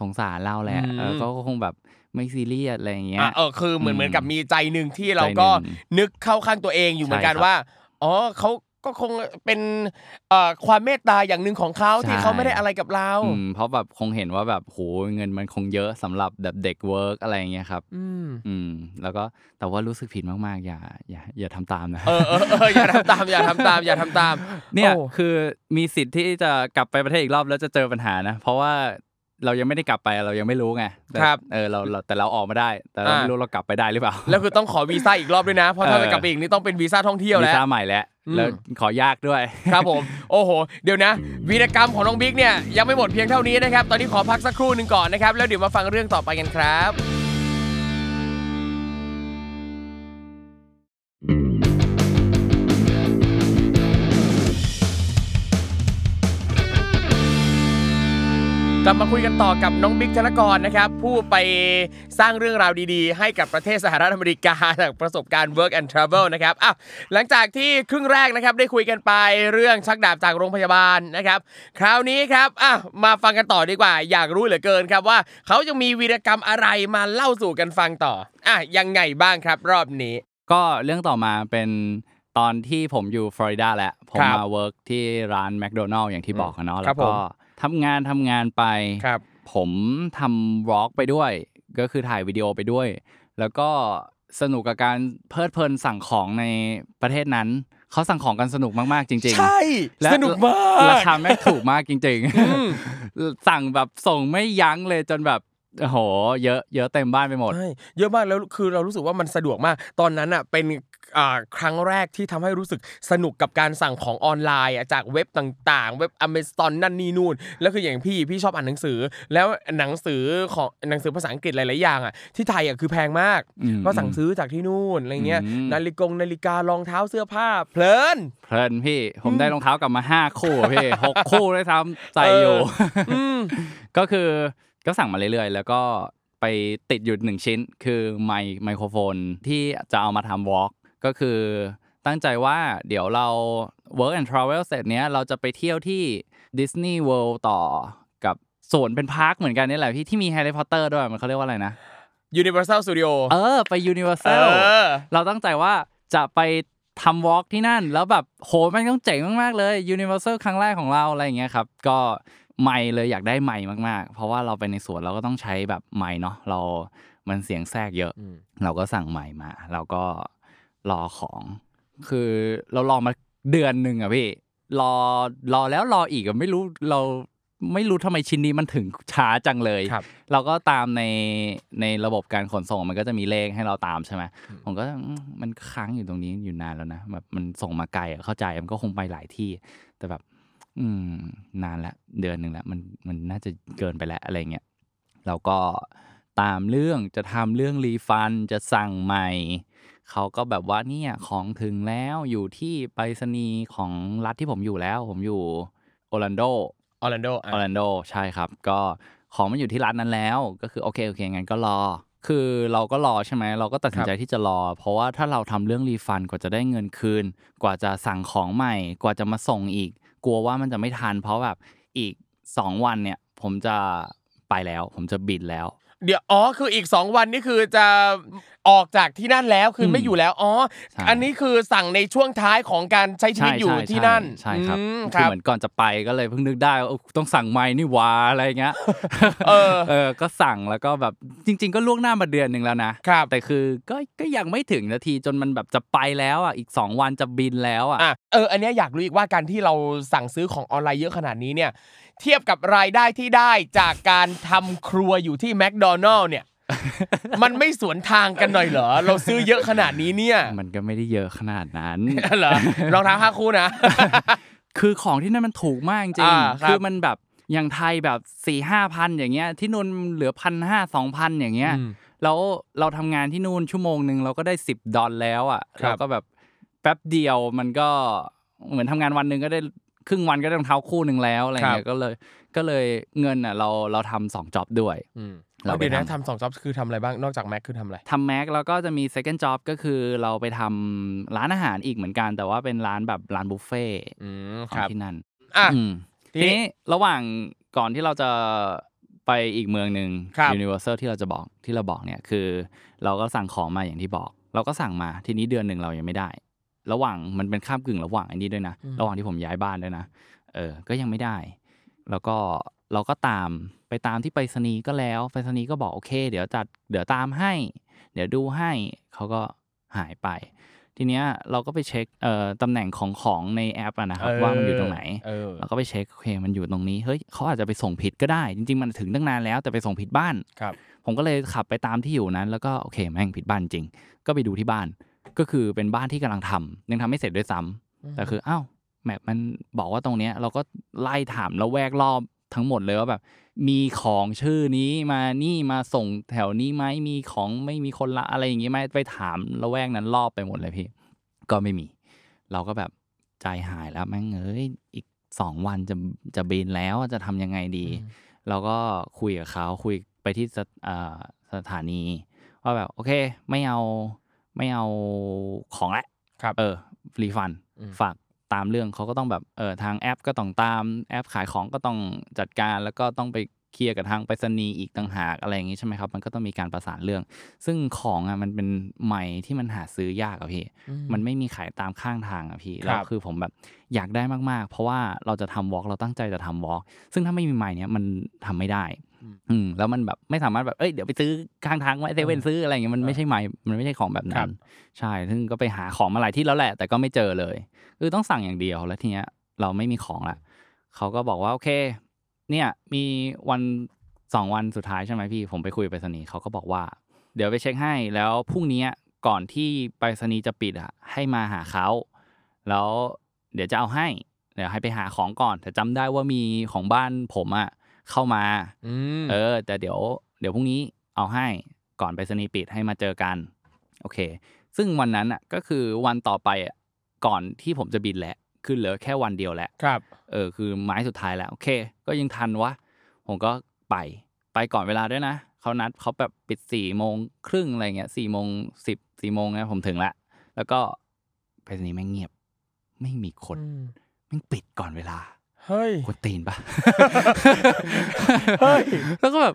สงสารเราแหละอืมเออเขาก็คงแบบไม่ซีเรียสอะไรอย่างเงี้ยอะเออคือเหมือนอืมเหมือนกับมีใจหนึ่งที่เราก็ใจหนึ่งนึกเข้าข้างตัวเองอยู่เหมือนกันใช่ครับว่าอ๋อเขา ก็คงเป็นเอ่อความเมตตาอย่างหนึ่งของเขาที่ใช่เขาไม่ได้อะไรกับเราอืมเพราะแบบคงเห็นว่าแบบโหเงินมันคงเยอะสำหรับแบบเด็ก work อะไรอย่างเงี้ยครับอืมอืมแล้วก็แต่ว่ารู้สึกผิดมากๆ อย่าอย่าอย่าทำตามนะเออเออเอออย่าทำตามอย่าทำตามอย่าทำตาม เนี่ยโอ้คือมีสิทธิ์ที่จะกลับไปประเทศอีกรอบแล้วจะเจอปัญหานะ เพราะว่า เรายังไม่ได้กลับไปเรายังไม่รู้ไงแต่ครับเออเราเราแต่เราออกมาได้ แต่เราอ่าไม่รู้เรากลับไปได้หรือเปล่าแล้วคือต้องขอวีซ่าอีกรอบด้วยนะเพราะถ้าเออจะกลับไปอีกนี่ต้องเป็นวีซ่าท่องเที่ยววีแล้วซ่าใหม่แล้วอืมแล้วขอยากด้วยครับผม โอ้โห เดี๋ยวนะ วีรกรรมของน้องบิ๊กเนี่ยยังไม่หมดเพียงเท่านี้นะครับ ตอนนี้ขอพักสักครู่หนึ่งก่อนนะครับ แล้วเดี๋ยวมาฟังเรื่องต่อไปกันครับ กลับมาคุยกันต่อกับน้องบิ๊กธนกรนะครับ ผู้ไปสร้างเรื่องราวดีๆ ให้กับประเทศสหรัฐอเมริกาจากประสบการณ์ work and travel นะครับอะหลังจากที่ครึ่งแรกนะครับได้คุยกันไปเรื่องชักดาบจากโรงพยาบาลนะครับ คราวนี้ครับอะมาฟังกันต่อดีกว่า อยากรู้เหลือเกินครับว่าเขายังมีวีรกรรมอะไรมาเล่าสู่กันฟังต่ออะยังไงบ้างครับรอบนี้ ก็เรื่องต่อมาเป็นตอนที่ผมอยู่ฟลอริดาแหละผมครับมา work ที่ร้านแมคโดนัลล์อย่างที่บอกอะเนาะครัแล้บวก็ผม ทำงานทำงานไปครับ ผมทำวอล์กไปด้วย ก็คือถ่ายวิดีโอไปด้วย แล้วก็สนุกกับการเพลิดเพลินสั่งของในประเทศนั้นเขาสั่งของกันสนุกมากๆจริง ๆ ใช่ และสนุกมาก ราคาแม่งถูกมากจริง ๆ สั่งแบบส่งไม่ยั้งเลยจนแบบ โอ้โห เยอะเยอะเต็มบ้านไปหมดใช่เยอะมากแล้วคือเรารู้สึกว่ามันสะดวกมาก ตอนนั้นอะเป็นอ่าครั้งแรกที่ทำให้รู้สึกสนุกกับการสั่งของออนไลน์อะจากเว็บต่างๆ เว็บอเมซอนนั่นนี่นู่นแล้วคืออย่างพี่พี่ชอบอ่านหนังสือ แล้วหนังสือของหนังสือภาษาอังกฤษหลายๆอย่างอะที่ไทยอะคือแพงมากอืมก็สั่งซื้อจากที่นู่นอะไรเงี้ยอืมนาฬิกงนาฬิการองเท้าเสื้อผ้า เพลินเพลินพี่ผมได้รองเท้ากลับมาห้าคู่อะพี่หกคู่ด้วยซ้ำใส่อยู่อืมก็คือ ก็สั่งมาเรื่อยๆ แล้วก็ไปติดอยู่หนึ่งชิ้น คือไมค์ไมโครโฟนที่จะเอามาทำ vlog ก็คือตั้งใจว่าเดี๋ยวเรา work and travel เสร็จเนี้ยเราจะไปเที่ยวที่ Disney World ต่อกับสวนเป็น park เหมือนกันนี่แหละพี่ที่มีแฮร์รี่พอตเตอร์ด้วยมันเขาเรียกว่าอะไรนะ Universal Studio เออ ไปเอ Universal อเราตั้งใจว่าจะไปทำ vlog ที่นั่น แล้วแบบโหมันต้องเจ๋งมากๆเลย Universal ครั้งแรกของเราอะไรอย่างเงี้ยครับ ก็ ไม่เลยอยากได้ไม่มากๆ เพราะว่าเราไปในสวนเราก็ต้องใช้แบบไม่เนาะเรา มันเสียงแทรกเยอะอืมเราก็สั่งใหม่มาเราก็รอของ คือเรารอมาเดือนหนึ่งอะพี่รอรอแล้วรออีกอะไม่รู้เราไม่รู้ทำไมชิ้นนี้มันถึงช้าจังเลยครับเราก็ตามในในระบบการขนส่งมันก็จะมีเลขให้เราตามใช่ไหมผมก็อืมมันค้างอยู่ตรงนี้อยู่นานแล้วนะแบบมันส่งมาไกลอะเข้าใจมันก็คงไปหลายที่ แต่แบบ อืม นานละเดือนหนึ่งละมันมันน่าจะเกินไปแล้วอะไรเงี้ยแล้วก็ตามเรื่องจะทำเรื่อง refund จะสั่งใหม่ เขาก็แบบว่าเนี่ยของถึงแล้วอยู่ที่ไปรษณีย์ของรัฐที่ผมอยู่แล้ว ผมอยู่โอร์แลนโดออร์แลนโดออร์แลนโดใช่ครับ ก็ของมันอยู่ที่ร้านนั้นแล้ว ก็คือโอเคโอเคงั้นก็รอ คือเราก็รอใช่ไหมเราก็ตัดสินใจที่จะรอ เพราะว่าถ้าเราทำเรื่อง refund กว่าจะได้เงินคืน กว่าจะสั่งของใหม่ กว่าจะมาส่งอีก กลัวว่ามันจะไม่ทัน เพราะแบบอีกสองวันเนี่ย ผมจะไปแล้ว ผมจะบินแล้ว เดี๋ยวอ๋อคืออีกสองวันนี่คือจะออกจากที่นั่นแล้วคืออมไม่อยู่แล้วอ๋อใช่อันนี้คือสั่งในช่วงท้ายของการใช้ชีวิตอยู่ที่นั่นใช่ครับอืมคคือรับเหมือนก่อนจะไปก็เลยเพิ่งนึกได้ว่าเออต้องสั่งไม้นี่หวาอะไรเงี้ยเออเออก็สั่งแล้วก็แบบจริง ๆ ก็ล่วงหน้ามาเดือนหนึ่งแล้วนะครับแต่คือก็ก็ยังไม่ถึงนาทีจนมันแบบจะไปแล้วอะอีกสองวันจะบินแล้วอะอะเอออันเนี้ยอยากรู้อีกว่าการที่เราสั่งซื้อของออนไลน์เยอะขนาดนี้เนี่ยเทียบกับรายได้ที่ได้จากการทำครัวอยู่ที่แมคโดนัลล์เนี่ย มันไม่สวนทางกันหน่อยเหรอ เราซื้อเยอะขนาดนี้เนี่ย มันก็ไม่ได้เยอะขนาดนั้นเหรอรองเท้าห้าคู่นะ คือของที่นั่นมันถูกมากจริงอ่าครับคือมันแบบอย่างไทยแบบสี่ห้าพันอย่างเงี้ย ที่นู่นเหลือพันห้าสองพันอย่างเงี้ยอืมแล้วเราทำงานที่นู่นชั่วโมงหนึ่งเราก็ได้สิบดอลแล้วอะครับเราก็แบบแป๊บเดียวมันก็เหมือนทำงานวันหนึ่งก็ได้ครึ่งวันก็ได้รองเท้าคู่หนึ่งแล้วอะไรเงี้ยก็เลยก็เลยเงินอะเราเราทำสองจ็อบด้วยอืม เราไปเดี๋ยวนะทำทำสองจ็อบคือทำอะไรบ้างนอกจากแม็กคือทำอะไรทำแม็กแล้วก็จะมี second job ก็คือเราไปทำร้านอาหารอีกเหมือนกัน แต่ว่าเป็นร้านแบบร้านบุฟเฟ่ต์อืมขคองรับที่นั่นอะอืมทีทีนี้นี้ระหว่างก่อนที่เราจะไปอีกเมืองหนึ่งครับ Universal ที่เราจะบอกที่เราบอกเนี่ยคือ เราก็สั่งของมาอย่างที่บอก เราก็สั่งมาทีนี้เดือนหนึ่งเรายังไม่ได้ ระหว่างมันเป็นข้ามกึ่งระหว่างอันนี้ด้วยนะ ระหว่างที่ผมย้ายบ้านด้วยนะเออก็ยังไม่ได้ แล้วก็ เราก็ตามไปตามที่ไปรษณีย์ก็แล้วไปรษณีย์ก็บอกโอเค เดี๋ยวจัดเดี๋ยวตามให้ เดี๋ยวดูให้เขาก็หายไป ทีเนี้ยเราก็ไปเช็คเอ่อตำแหน่งของของในแอปอะนะครับว่ามันอยู่ตรงไหนเออเราก็ไปเช็คโอเคมันอยู่ตรงนี้เฮ้ยเขาอาจจะไปส่งผิดก็ได้ จริง ๆ มันถึงตั้งนานแล้วแต่ไปส่งผิดบ้าน ครับ ผมก็เลยขับไปตามที่อยู่นั้น แล้วก็โอเคแม่งผิดบ้านจริง ก็ไปดูที่บ้าน ก็คือเป็นบ้านที่กำลังทำยังทำไม่เสร็จด้วยซ้ำแต่คืออ้าวแมปมันบอกว่าตรงเนี้ยเราก็ไล่ถามแล้วแวกรอบ ทั้งหมดเลยว่าแบบ มีของชื่อนี้มานี่มาส่งแถวนี้ไหมมีของไม่มีคนละอะไรอย่างงี้ไหมไปถามแล้วแวกนั้นรอบไปหมดเลยพี่ ก็ไม่มี เราก็แบบใจหายแล้วแม่งเอ้ยอีกสองวันจะจะบินแล้วจะทำยังไงดี เราก็คุยกับเขาคุยไปที่สถอ่าสถานีว่าแบบโอเค ไม่เอาไม่เอาของละครับ เออรีฟันอืมฝาก ตามเรื่องเขาก็ต้องแบบเออทางแอปก็ต้องตามแอปขายของก็ต้องจัดการ แล้วก็ต้องไปเคลียร์กับทางไปรษณีย์อีกต่างหากอะไรอย่างงี้ใช่ไหมครับ มันก็ต้องมีการประสานเรื่อง ซึ่งของอะมันเป็นใหม่ที่มันหาซื้อยากอะพี่ มันไม่มีขายตามข้างทางอะพี่ครับแล้วคือผมแบบอยากได้มากๆ เพราะว่าเราจะทำวอล์กเราตั้งใจจะทำวอล์กซึ่งถ้าไม่มีไม้เนี้ยมันทำไม่ได้ อืมแล้วมันแบบไม่สามารถแบบเอ้ยเดี๋ยวไปซื้อข้างทางไว้เซเว่นซื้ออะไรอย่างเงี้ยมันไม่ใช่ไม้มันไม่ใช่ของแบบครันั้บนใช่ซึ่งก็ไปหาของมาหลายที่แล้วแหละ แต่ก็ไม่เจอเลย คือต้องสั่งอย่างเดียวแล้วทีเนี้ยเราไม่มีของละเขาก็บอกว่าโอเค เนี่ย มีวันสองวันสุดท้ายใช่ไหมพี่ ผมไปคุยกับไปรษณีย์เขาก็บอกว่า เดี๋ยวไปเช็คให้แล้วพรุ่งนี้ก่อนที่ไปรษณีย์จะปิดอะให้มาหาเขาแล้วเดี๋ยวจะเอาให้เดี๋ยวให้ไปหาของก่อน แต่จำได้ว่ามีของบ้านผมอะ เข้ามาอืมเออ แต่เดี๋ยว เดี๋ยวพรุ่งนี้เอาให้ก่อนไปสนีย์ปิดให้มาเจอกัน โอเค ซึ่งวันนั้นอะก็คือวันต่อไปอะก่อนที่ผมจะบินแหละ คือเหลือแค่วันเดียวแหละครับเออคือไม้สุดท้ายแล้ว โอเค ก็ยังทันวะผมก็ไปไปก่อนเวลาด้วยนะเขานัดเขาแบบปิดสี่โมงครึ่งอะไรเงี้ยสี่โมงสิบสี่โมงนะผมถึงละ แล้วก็ไปสนีย์แม่งเงียบ ไม่มีคนแม่งปิดก่อนเวลา เฮ้ยกวนตีนปะเฮ้ยแล้วก็แบบ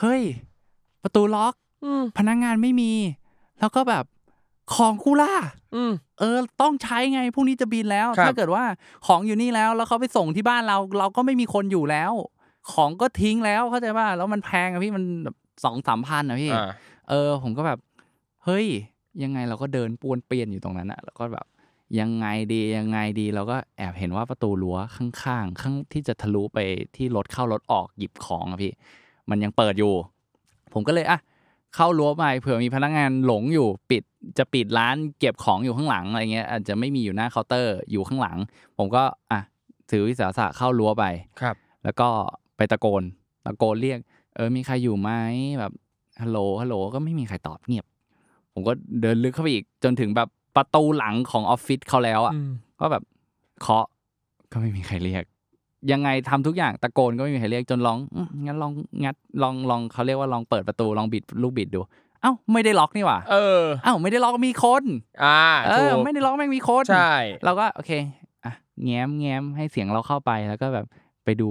เฮ้ย ประตูล็อกอืมพนักงานไม่มี แล้วก็แบบของกูล่ะอืมเออ ต้องใช้ไงพรุ่งนี้จะบินแล้วครับถ้าเกิดว่าของอยู่นี่แล้ว แล้วเขาไปส่งที่บ้านเรา เราก็ไม่มีคนอยู่แล้ว ของก็ทิ้งแล้วเข้าใจป่ะแล้วมันแพงอะพี่มันแบบสองสามพันอะพี่อ่าเออ ผมก็แบบ เฮ้ย ยังไงเราก็เดินปวนเปียนอยู่ตรงนั้นอะแล้วก็แบบ ยังไงดียังไงดีเราก็แอบเห็นว่าประตูรั้วข้างๆ ข้างที่จะทะลุไปที่รถเข้ารถออกหยิบของอะพี่ มันยังเปิดอยู่ ผมก็เลยอะเข้ารั้วไปเผื่อมีพนักงานหลงอยู่ปิดจะปิดร้านเก็บของอยู่ข้างหลังอะไรเงี้ยอาจจะไม่มีอยู่หน้าเคาน์เตอร์อยู่ข้างหลัง ผมก็อะถือวิสาสะเข้ารั้วไป ครับ แล้วก็ไปตะโกนตะโกนเรียก เออมีใครอยู่ไหมแบบฮัลโหลฮัลโหลก็ไม่มีใครตอบเงียบ ผมก็เดินลึกเข้าไปอีกจนถึงแบบ ประตูหลังของออฟฟิศเขาแล้วอะอืมก็แบบเคาะก็ไม่มีใครเรียก ยังไงทำทุกอย่างตะโกนก็ไม่มีใครเรียกจนลองอืมงั้นลองงัดลองลองเขาเรียกว่าลองเปิดประตูลองบิดลูกบิดดูเอ้าไม่ได้ล็อกนี่หว่าเออเอ้าไม่ได้ล็อกมีคนอ่าเอถูอกไม่ได้ล็อกแม่งมีคนใช่เราก็โอเคอะแง้มแง้มให้เสียงเราเข้าไปแล้วก็แบบไปดู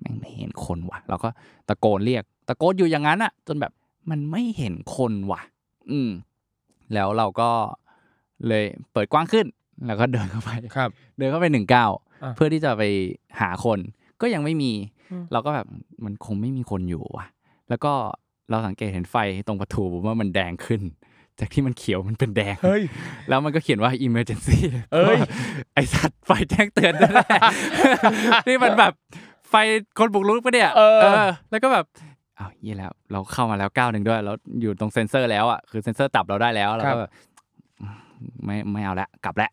แม่งไม่เห็นคนว่ะเราก็ตะโกนเรียก ตะโกนอยู่อย่างนั้นอะจนแบบมันไม่เห็นคนว่ะ อืม แล้วเราก็ เลยเปิดกว้างขึ้นแล้วก็เดินเข้าไปครับเดินเข้าไปหนึ่งเก้าอะเพื่อที่จะไปหาคน ก็ยังไม่มีอืมเราก็แบบมันคงไม่มีคนอยู่ว่ะ แล้วก็เราสังเกตเห็นไฟตรงประตูผมว่ามันแดงขึ้น จากที่มันเขียวมันเป็นแดง เฮ้ย แล้วมันก็เขียนว่า emergency เอ้ย ไอสัตว์ไฟแจ้งเตือนด้วยแหละนี่มันแบบไฟคนบุกรุกปะเนี่ย เออ แล้วก็แบบอ้าวยี่แล้ว เราเข้ามาแล้วก้าวหนึ่งด้วยแล้วอยู่ตรงเซ็นเซอร์แล้วอะ คือเซ็นเซอร์จับเราได้แล้วแล้วครัก็บแบบ ไม่ไม่เอาละกลับแล้ว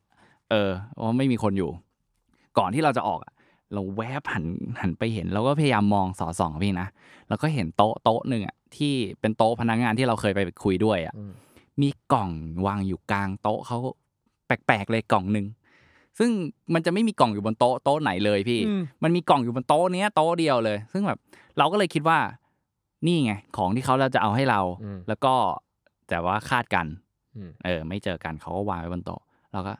เออเพราะไม่มีคนอยู่ ก่อนที่เราจะออกอะเราแวบหันหันไปเห็นเราก็พยายามมองสอดส่องอะพี่นะแล้วก็เห็นโต๊ะโต๊ะหนึ่งอะที่เป็นโต๊ะพนักงานที่เราเคยไปคุยด้วยอะอืมมีกล่องวางอยู่กลางโต๊ะเขาแปลกๆเลยกล่องหนึ่งซึ่งมันจะไม่มีกล่องอยู่บนโต๊ะโต๊ะไหนเลยพี่อืมมันมีกล่องอยู่บนโต๊ะเนี้ยโต๊ะเดียวเลย ซึ่งแบบเราก็เลยคิดว่า นี่ไงของที่เขาจะเอาให้เราอืมแล้วก็แต่ว่าคาดกันอืม เออ ไม่เจอกันเขาก็วางไว้บนโต๊ะเราก็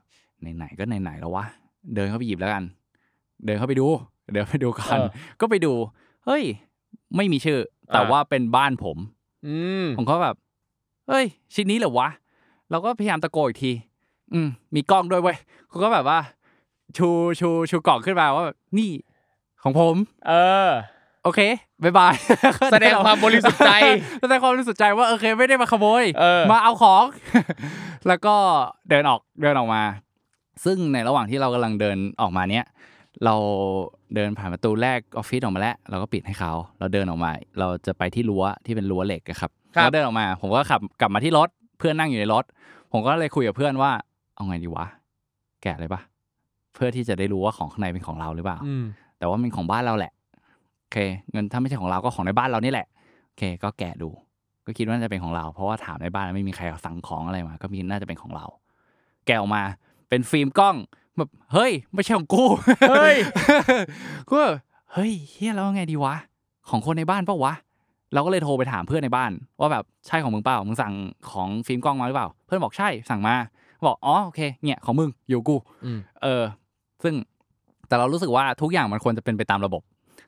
ไหนๆก็ไหนๆแล้ววะเดินเข้าไปหยิบแล้วกัน เดินเข้าไปดู เดินไปดูกันเออก็ไปดู เฮ้ย ไม่มีชื่อ แต่อ่าว่าเป็นบ้านผม อืมผมก็แบบ เฮ้ย ชิ้นนี้เหรอวะ เราก็พยายามตะโกนอีกที อืม มีกล้องด้วยเว้ยเขาก็แบบว่า ชูชูชูกล่องขึ้นมาว่าแบบนี่ของผม เออ โอเคbye bye แสดงความบริสุทธิ์ใจแสดงความบริสุทธิ์ใจว่าโอเค ไม่ได้มาขโมยเออมาเอาของ แล้วก็เดินออกเดินออกมา ซึ่งในระหว่างที่เรากำลังเดินออกมาเนี้ยเราเดินผ่านประตูแรกออฟฟิศออกมาแล้ว เราก็ปิดให้เขาเราเดินออกมา เราจะไปที่รั้วที่เป็นรั้วเหล็กอะครับครับเราเดินออกมา ผมก็ขับกลับมาที่รถเพื่อนนั่งอยู่ในรถ ผมก็เลยคุยกับเพื่อนว่าเอาไงดีวะแกะเลยปะเพื่อที่จะได้รู้ว่าของข้างในเป็นของเราหรือเปล่าอืมแต่ว่ามันของบ้านเราแหละโอเคเงินถ้าไม่ใช่ของเราก็ของในบ้านเรานี่แหละโอเค ก็แกะดู ก็คิดว่าน่าจะเป็นของเรา เพราะว่าถามในบ้านไม่มีใครสั่งของอะไรมา ก็มีน่าจะเป็นของเรา แกะออกมา เป็นฟิล์มกล้องแบบเฮ้ย ไม่ใช่ของกูเฮ้ยก็แบบเฮ้ยเฮียแล้วไงดีวะ ของคนในบ้านเปล่าวะเราก็เลยโทรไปถามเพื่อนในบ้าน ว่าแบบใช่ของมึงเปล่ามึงสั่งของฟิล์มกล้องมาหรือเปล่า เพื่อนบอกใช่สั่งมา บอกอ๋อโอเคเนี่ยของมึงอยู่กูอืมเออ ซึ่งแต่เรารู้สึกว่าทุกอย่างมันควรจะเป็นไปตามระบบ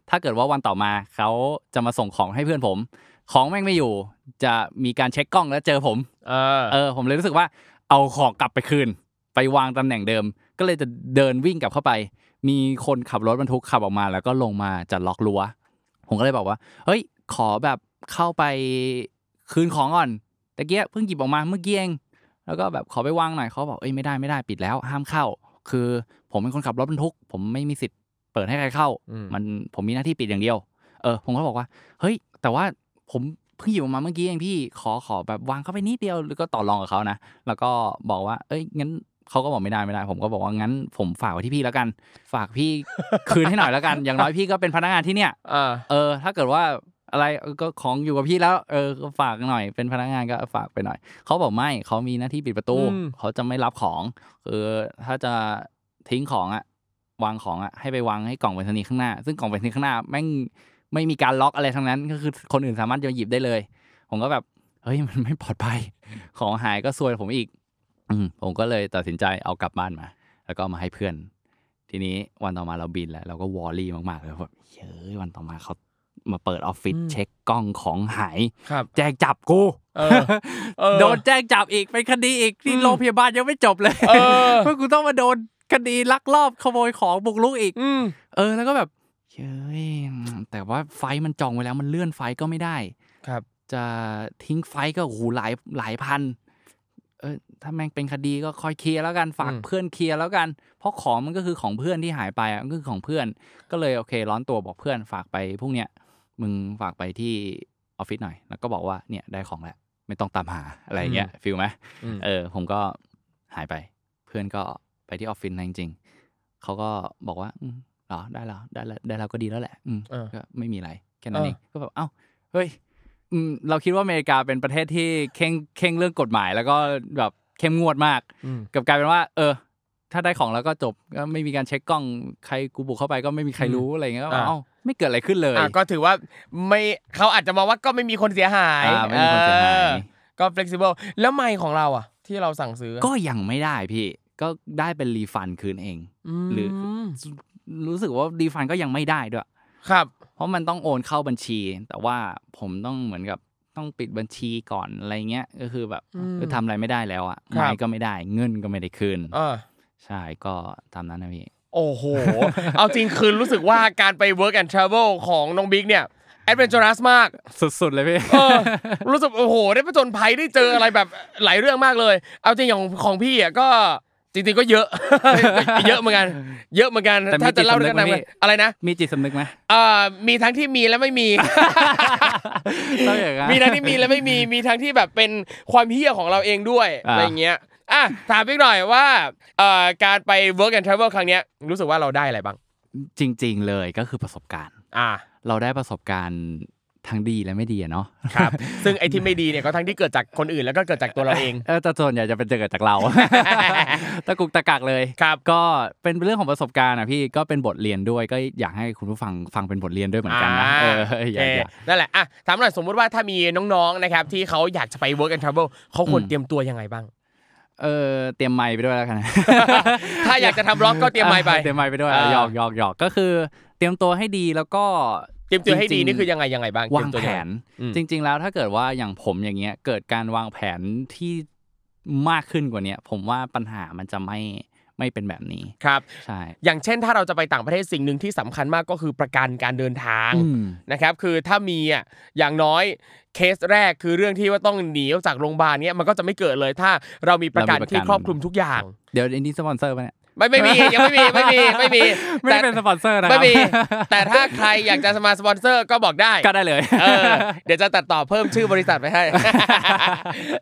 ถ้าเกิดว่าวันต่อมาเขาจะมาส่งของให้เพื่อนผม ของแม่งไม่อยู่ จะมีการเช็คกล้องแล้วเจอผม เออ เออ ผมเลยรู้สึกว่า เอาของกลับไปคืน ไปวางตำแหน่งเดิม ก็เลยจะเดินวิ่งกลับเข้าไป มีคนขับรถบรรทุกขับออกมา แล้วก็ลงมาจะล็อกรั้ว ผมก็เลยบอกว่า เฮ้ย ขอแบบเข้าไปคืนของก่อนตะเกียเพิ่งหยิบออกมาเมื่อกี้เอง แล้วก็แบบขอไปวางหน่อยเขาบอกเอ้ยไม่ได้ไม่ได้ปิดแล้ว ห้ามเข้า คือผมเป็นคนขับรถบรรทุก ผมไม่มีสิทธิ์ เปิดให้ใครเข้าอืมมันผมมีหน้าที่ปิดอย่างเดียว เออ ผมก็บอกว่า เฮ้ย แต่ว่าผมเพิ่งหยิบออกมาเมื่อกี้เองพี่ ขอขอแบบวางเข้าไปนิดเดียว แล้วก็ต่อรองกับเขานะ แล้วก็บอกว่า เอ้ย งั้นเขาก็บอกไม่ได้ไม่ได้ ผมก็บอกว่างั้น ผมฝากไว้ที่พี่แล้วกัน ฝากพี่คืนให้หน่อยแล้วกัน อย่างน้อยพี่ก็เป็นพนักงานที่เนี่ยอ่าเออ ถ้าเกิดว่าอะไรเออก็ของอยู่กับพี่แล้ว เออก็ฝากหน่อยเป็นพนักงานก็ฝากไปหน่อย เขาบอกไม่เขามีหน้าที่ปิดประตูอืมเขาจะไม่รับของคือถ้าจะทิ้งของอะ วางของอะให้ไปวางให้กล่องไปรษณีย์ข้างหน้า ซึ่งกล่องไปรษณีย์ข้างหน้าแม่งไม่มีการล็อกอะไรทั้งนั้น ก็คือคนอื่นสามารถจะหยิบได้เลย ผมก็แบบเฮ้ยมันไม่ปลอดภัย ของหายก็ซวยผมอีก อืมผมก็เลยตัดสินใจเอากลับบ้านมา แล้วก็เอามาให้เพื่อน ทีนี้วันต่อมาเราบินแล้วเราก็วอรี่มากๆเลยแบบเฮ้ยวันต่อมาเขามาเปิดออฟฟิศอืมเช็คกล้องของหายครับแจ้งจับกูเออเออโดนแจ้งจับอีกเป็นคดีอีกที่อืมโรงพยาบาลยังไม่จบเลยเออเพราะกูต้องมาโดน คดีลักลอบขโมยของบุกรุกอีกอืมเออ แล้วก็แบบเฮ้ยแต่ว่าไฟท์มันจองไว้แล้วมันเลื่อนไฟท์ก็ไม่ได้ ครับ จะทิ้งไฟท์ก็โอ้โหหลายหลายพัน เออ ถ้าแม่งเป็นคดีก็คอยเคลียร์แล้วกันฝากอืมเพื่อนเคลียร์แล้วกัน เพราะของมันก็คือของเพื่อนที่หายไปอะมันก็คือของเพื่อน ก็เลยโอเค ร้อนตัวบอกเพื่อนฝากไปพวกเนี้ยมึงฝากไปที่ออฟฟิศหน่อย แล้วก็บอกว่าเนี่ยได้ของแล้วไม่ต้องตามหาอะไรเงี้ยฟิลไหมอืมเออ ผมก็หายไป เพื่อนก็ ไปที่ออฟฟิศนะจริงเขาก็บอกว่าอืมเหรอได้แล้วได้แล้วได้แล้วก็ดีแล้วแหละ อืมเออ ก็ไม่มีอะไรแค่นั้นเออเองก็แบบเอ้าเฮ้ยอืมเราคิดว่าอเมริกาเป็นประเทศที่เข่งเข่งเรื่องกฎหมาย แล้วก็แบบเข้มงวดมาก อืม กลับกลายเป็นว่า เออ ถ้าได้ของแล้วก็จบก็ไม่มีการเช็คกล้องใครกูบุกเข้าไปก็ไม่มีใครรู้อะไรเงี้ยก็อ่า เอ้าไม่เกิดอะไรขึ้นเลยอะก็ถือว่าไม่เขาอาจจะมองว่าก็ไม่มีคนเสียหายอ่าไม่มีคนเสียหายออก็ flexible แล้วไมค์ของเราอะ ที่เราสั่งซื้อก็ยังไม่ได้พี่ ก็ได้เป็นรีฟันคืนเองหรือมรู้สึกว่ารีฟันก็ยังไม่ได้ด้วย ครับ เพราะมันต้องโอนเข้าบัญชี แต่ว่าผมต้องเหมือนกับต้องปิดบัญชีก่อนอะไรเงี้ยก็คือแบบอืมเออทำอะไรไม่ได้แล้วอะครับไม่ก็ไม่ได้เงินก็ไม่ได้คืนเออใช่ก็ตามนั้นนะพี่โอ้โห เอาจริงคือรู้สึกว่าการไป work and travel ของน้องบิ๊กเนี่ย adventurous มาก สุดๆเลยพี่เออรู้สึกโอ้โห ได้ผจญภัยได้เจออะไรแบบหลายเรื่องมากเลย เอาจริงอย่างของพี่อะก็ จริงๆก็เยอะ เยอะเหมือนกัน เยอะเหมือนกันแต่มีถ้าจะเล่าจิตเรื่สำองนึกไหมนั้นพี่ อะไรนะมีจิตสำนึกไหมเอ่อมีทั้งที่มีและไม่มี ต้องอย่างนั้น มีทั้งที่มีและไม่มี มีทั้งที่แบบเป็นความเฮี้ยของเราเองด้วยอ่า อะไรเงี้ยอะถามพี่หน่อยว่าเอ่อการไป work and travel ครั้งเนี้ยรู้สึกว่าเราได้อะไรบ้าง จริง ๆ เลยก็คือประสบการณ์ อ่า เราได้ประสบการณ์ ทั้งดีและไม่ดีอะเนาะครับซึ่งไอ้ที่ไม่ดีเนี่ยก็ทั้งที่เกิดจากคนอื่นแล้วก็เกิดจากตัวเราเองเออแต่ส่วนใหญ่จะเป็นเกิดจากเราตะกุกตะกักเลยครับก็เป็นเรื่องของประสบการณ์อะพี่ก็เป็นบทเรียนด้วยก็อยากให้คุณผู้ฟังฟังเป็นบทเรียนด้วยเหมือนกันนะอ่าเออโออเคยากอยากนั่นแหละอะถามหน่อยสมมุติว่าถ้ามีน้องๆนะครับที่เขาอยากจะไป work and travel เขาควรอืมเตรียมตัวยังไงบ้างเออเตรียมไมค์ไปด้วยแล้วกัน ถ้าอยากจะทำบล็อกก็เตรียมไมค์ไป เตรียมไมค์ไปด้วยอ่าหยอกหยอกหยอกก็คือ เตรียมตัวให้ดีแล้วก็ เตรียมตัวให้ดีจริงๆนี่คือยังไงยังไงบ้างวางเตรียมตัวแผยัไนอืมจริง ๆ แล้วถ้าเกิดว่าอย่างผมอย่างเงี้ยเกิดการวางแผนที่มากขึ้นกว่าเนี้ยผมว่าปัญหามันจะไม่ไม่เป็นแบบนี้ครับใช่อย่างเช่นถ้าเราจะไปต่างประเทศสิ่งหนึ่งที่สำคัญมากก็คือประกันการเดินทางอืมนะครับ คือถ้ามีอะอย่างน้อยเคสแรกคือเรื่องที่ว่าต้องหนีออกจากโรงพยาบาลเนี้ยมันก็จะไม่เกิดเลยถ้าเรามีประกันเรามีประกันที่ครอบคลุมทุกอย่าง เดี๋ยวอันนี้สปอนเซอร์ป่ะเนี่ย ไม่ไม่มียังไม่มีไม่มีไม่มีไม่ได้เป็นสปอนเซอร์นะครัไม่มี แต่ถ้าใครอยากจะมาสปอนเซอร์ก็บอกได้ก็ได้เลยเออเดี๋ยวจะตัดต่อเพิ่มชื่อบริษัทไปให้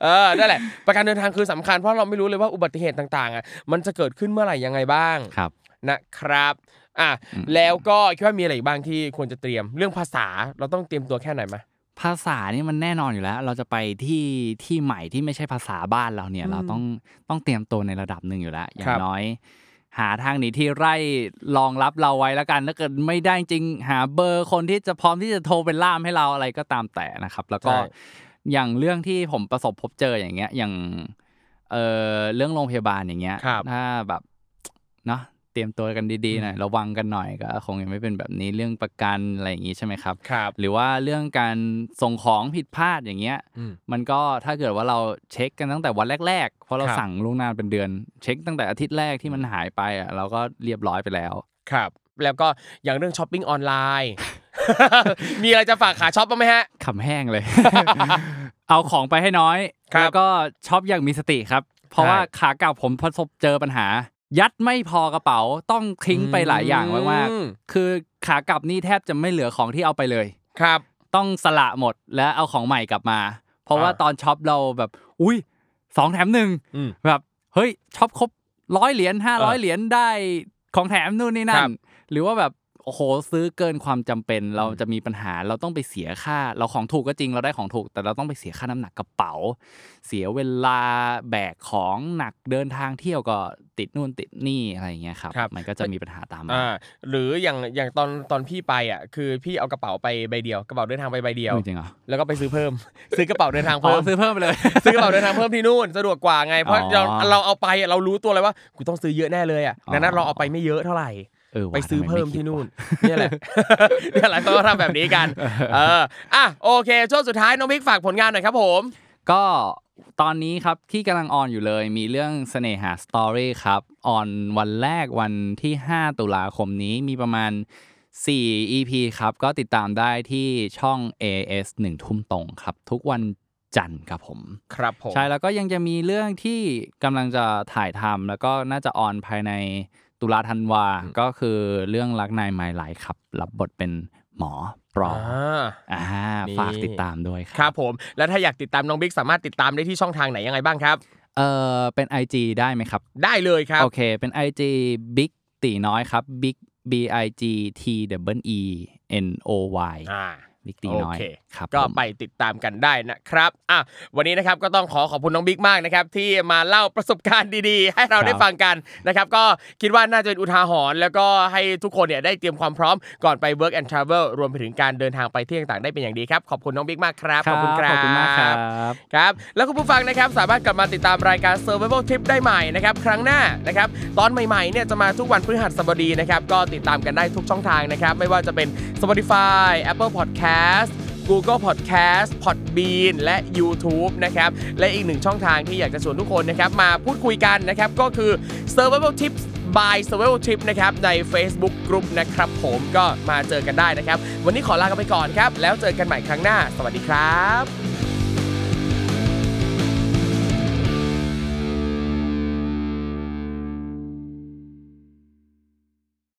เออนั่นแหละ ประกันเดินทางคือสำคัญเพราะเราไม่รู้เลยว่าอุบัติเหตุต่างๆอะมันจะเกิดขึ้นเมื่อไหร่ยังไงบ้างครับนะครับอะแล้วก็คิดว่ามีอะไรอีกบ้างที่ควรจะเตรียมเรื่องภาษาเราต้องเตรียมตัวแค่ไหนไหมภาษานี่มันแน่นอนอยู่แล้ว เราจะไปที่ที่ใหม่ที่ไม่ใช่ภาษาบ้านเราเนี่ย เราต้องต้องเตรียมตัวในระดับหนึ่งอยู่แล้ว อย่าครังบน้อย หาทางหนีที่ไร่รองรับเราไว้แล้วกันถ้าเกิดไม่ได้จริงหาเบอร์คนที่จะพร้อมที่จะโทรเป็นล่ามให้เราอะไรก็ตามแต่นะครับ แล้วก็ใช่อย่างเรื่องที่ผมประสบพบเจออย่างเงี้ยอย่างเออเรื่องโรงพยาบาลอย่างเงี้ยครับถ้าแบบเนาะเตรียมตัวกันดีๆหน่อยระวังกันหน่อยก็คงยังไม่เป็นแบบนี้เรื่องประกันอะไรอย่างงี้ใช่ไหมครับครับหรือว่าเรื่องการส่งของผิดพลาดอย่างเงี้ยอืมมันก็ถ้าเกิดว่าเราเช็คกันตั้งแต่วันแรกๆเพราะเราครับสั่งล่วงหน้าเป็นเดือน เช็คตั้งแต่อาทิตย์แรกที่มันหายไปอะเราก็เรียบร้อยไปแล้วครับแล้วก็อย่างเรื่องช้อปปิ้งออนไลน์มีอะไรจะฝากขาช็อปบ้างไหมฮะขำแห้งเลย เอาของไปให้น้อยครับแล้วก็ช็อปอย่างมีสติครับ เพราะใช่ว่าขากลับผมประสบเจอปัญหา ยัดไม่พอกระเป๋าต้องทิ้งไปหลายอย่างมากอืมๆคือขากลับนี่แทบจะไม่เหลือของที่เอาไปเลยครับ ต้องสละหมดแล้วเอาของใหม่กลับมา เพราะว่าอ่าตอนช็อปเราแบบ อุ้ยสองแถมหนึ่งอืมแบบเฮ้ยช็อปครบร้อยเหรียญห้าร้อยเออเหรียญได้ของแถมนู่นนี่นั่นครันบหรือว่าแบบ โอ้โหซื้อเกินความจำเป็น เราจะมีปัญหาเราต้องไปเสียค่า เราของถูกก็จริงเราได้ของถูก แต่เราต้องไปเสียค่าน้ำหนักกระเป๋า เสียเวลาแบกของหนักเดินทางเที่ยวก็ติดนู่นติดนี่อะไรอย่างเงี้ยครับครับมันก็จะมีปัญหาตามมาอ่าหรืออย่างอย่างตอนตอนพี่ไปอะคือพี่เอากระเป๋าไปใบเดียวกระเป๋าเดินทางไปใบเดียวจริงเหรอแล้วก็ไปซื้อเพิ่ม ซื้อกระเป๋าเดินทางอ๋อเพิ่มซื้อเพิ่มไปเลยซื้อกระเป๋าเดินทางเพิ่มที่นู่นสะดวกกว่าไงเพราะอ๋อเราเราเอาไปอะเรารู้ตัวเลยว่ากูต้องซื้อเยอะแน่เลยอะอ๋อดังนั้นเราเอาไปไม่เยอะเท่าไหร่เออว่ะ ไปซื้อทำเพิ่มไคิดที่นู่นวะเนี่ยแหละเนี่ยแหละเขาก็ทำแบบนี้กัน เอออะโอเคช่วงสุดท้ายน้องมิกฝากผลงานหน่อยครับผม ก็ตอนนี้ครับที่กำลังออนอยู่เลยมีเรื่องเสน่หาสตอรี่ครับออนวันแรกวันที่ 5 ตุลาคมนี้มีประมาณ 4 EP ครับ ก็ติดตามได้ที่ช่อง AS 1 ทุ่มตรงครับ ทุกวันจันทร์ครับผม ครับผม ใช่แล้วก็ยังจะมีเรื่องที่กำลังจะถ่ายทำแล้วก็น่าจะออนภายใน ตุลาธันวา ก็คือเรื่องรักนายไมล์ไลครับ รับบทเป็นหมอปลออ่าอ่านี่ฝากติดตามด้วยคครัรับบผม แล้วถ้าอยากติดตามน้องบิ๊กสามารถติดตามได้ที่ช่องทางไหนยังไงบ้างครับเออเป็น IG ได้ไหมครับ ได้เลยครับ โอเค เป็น IG big ตีน้อยครับ Big B I G T W E N O Y อ่า บิ๊กตีน้อยโอเคครับก็ผมไปติดตามกันได้นะครับอะวันนี้นะครับก็ต้องขอขอบคุณน้องบิ๊กมากนะครับที่มาเล่าประสบการณ์ดีๆ ให้เราได้ฟังกันนะครับก็คิดว่าน่าจะเป็นอุทาหรณ์แล้วก็ให้ทุกคนเนี่ยได้เตรียมความพร้อมก่อนไป work and travel รวมไปถึงการเดินทางไปที่ต่างๆได้เป็นอย่างดีครับขอบคุณน้องบิ๊กมากครับขอบคุณครับขอบคุณมากครับครับแล้วคุณผู้ฟังนะครับสามารถกลับมาติดตามรายการ Survival Trip ได้ใหม่นะครับครั้งหน้านะครับตอนใหม่ๆเนี่ยจะมาทุกวันพฤหัสบดีนะครับก็ติดตามกันได้ทุกช่องทางนะครับไม่ว่าจะเป็น Spotify Apple Podcast Google Podcast Podbean และ YouTube นะครับ และอีกหนึ่งช่องทางที่อยากจะชวนทุกคนนะครับ มาพูดคุยกันนะครับ ก็คือ Survival Tips by Survival Trip นะครับ ใน Facebook Group นะครับผมก็มาเจอกันได้นะครับ วันนี้ขอลากันไปก่อนครับ แล้วเจอกันใหม่ครั้งหน้า สวัสดีครับ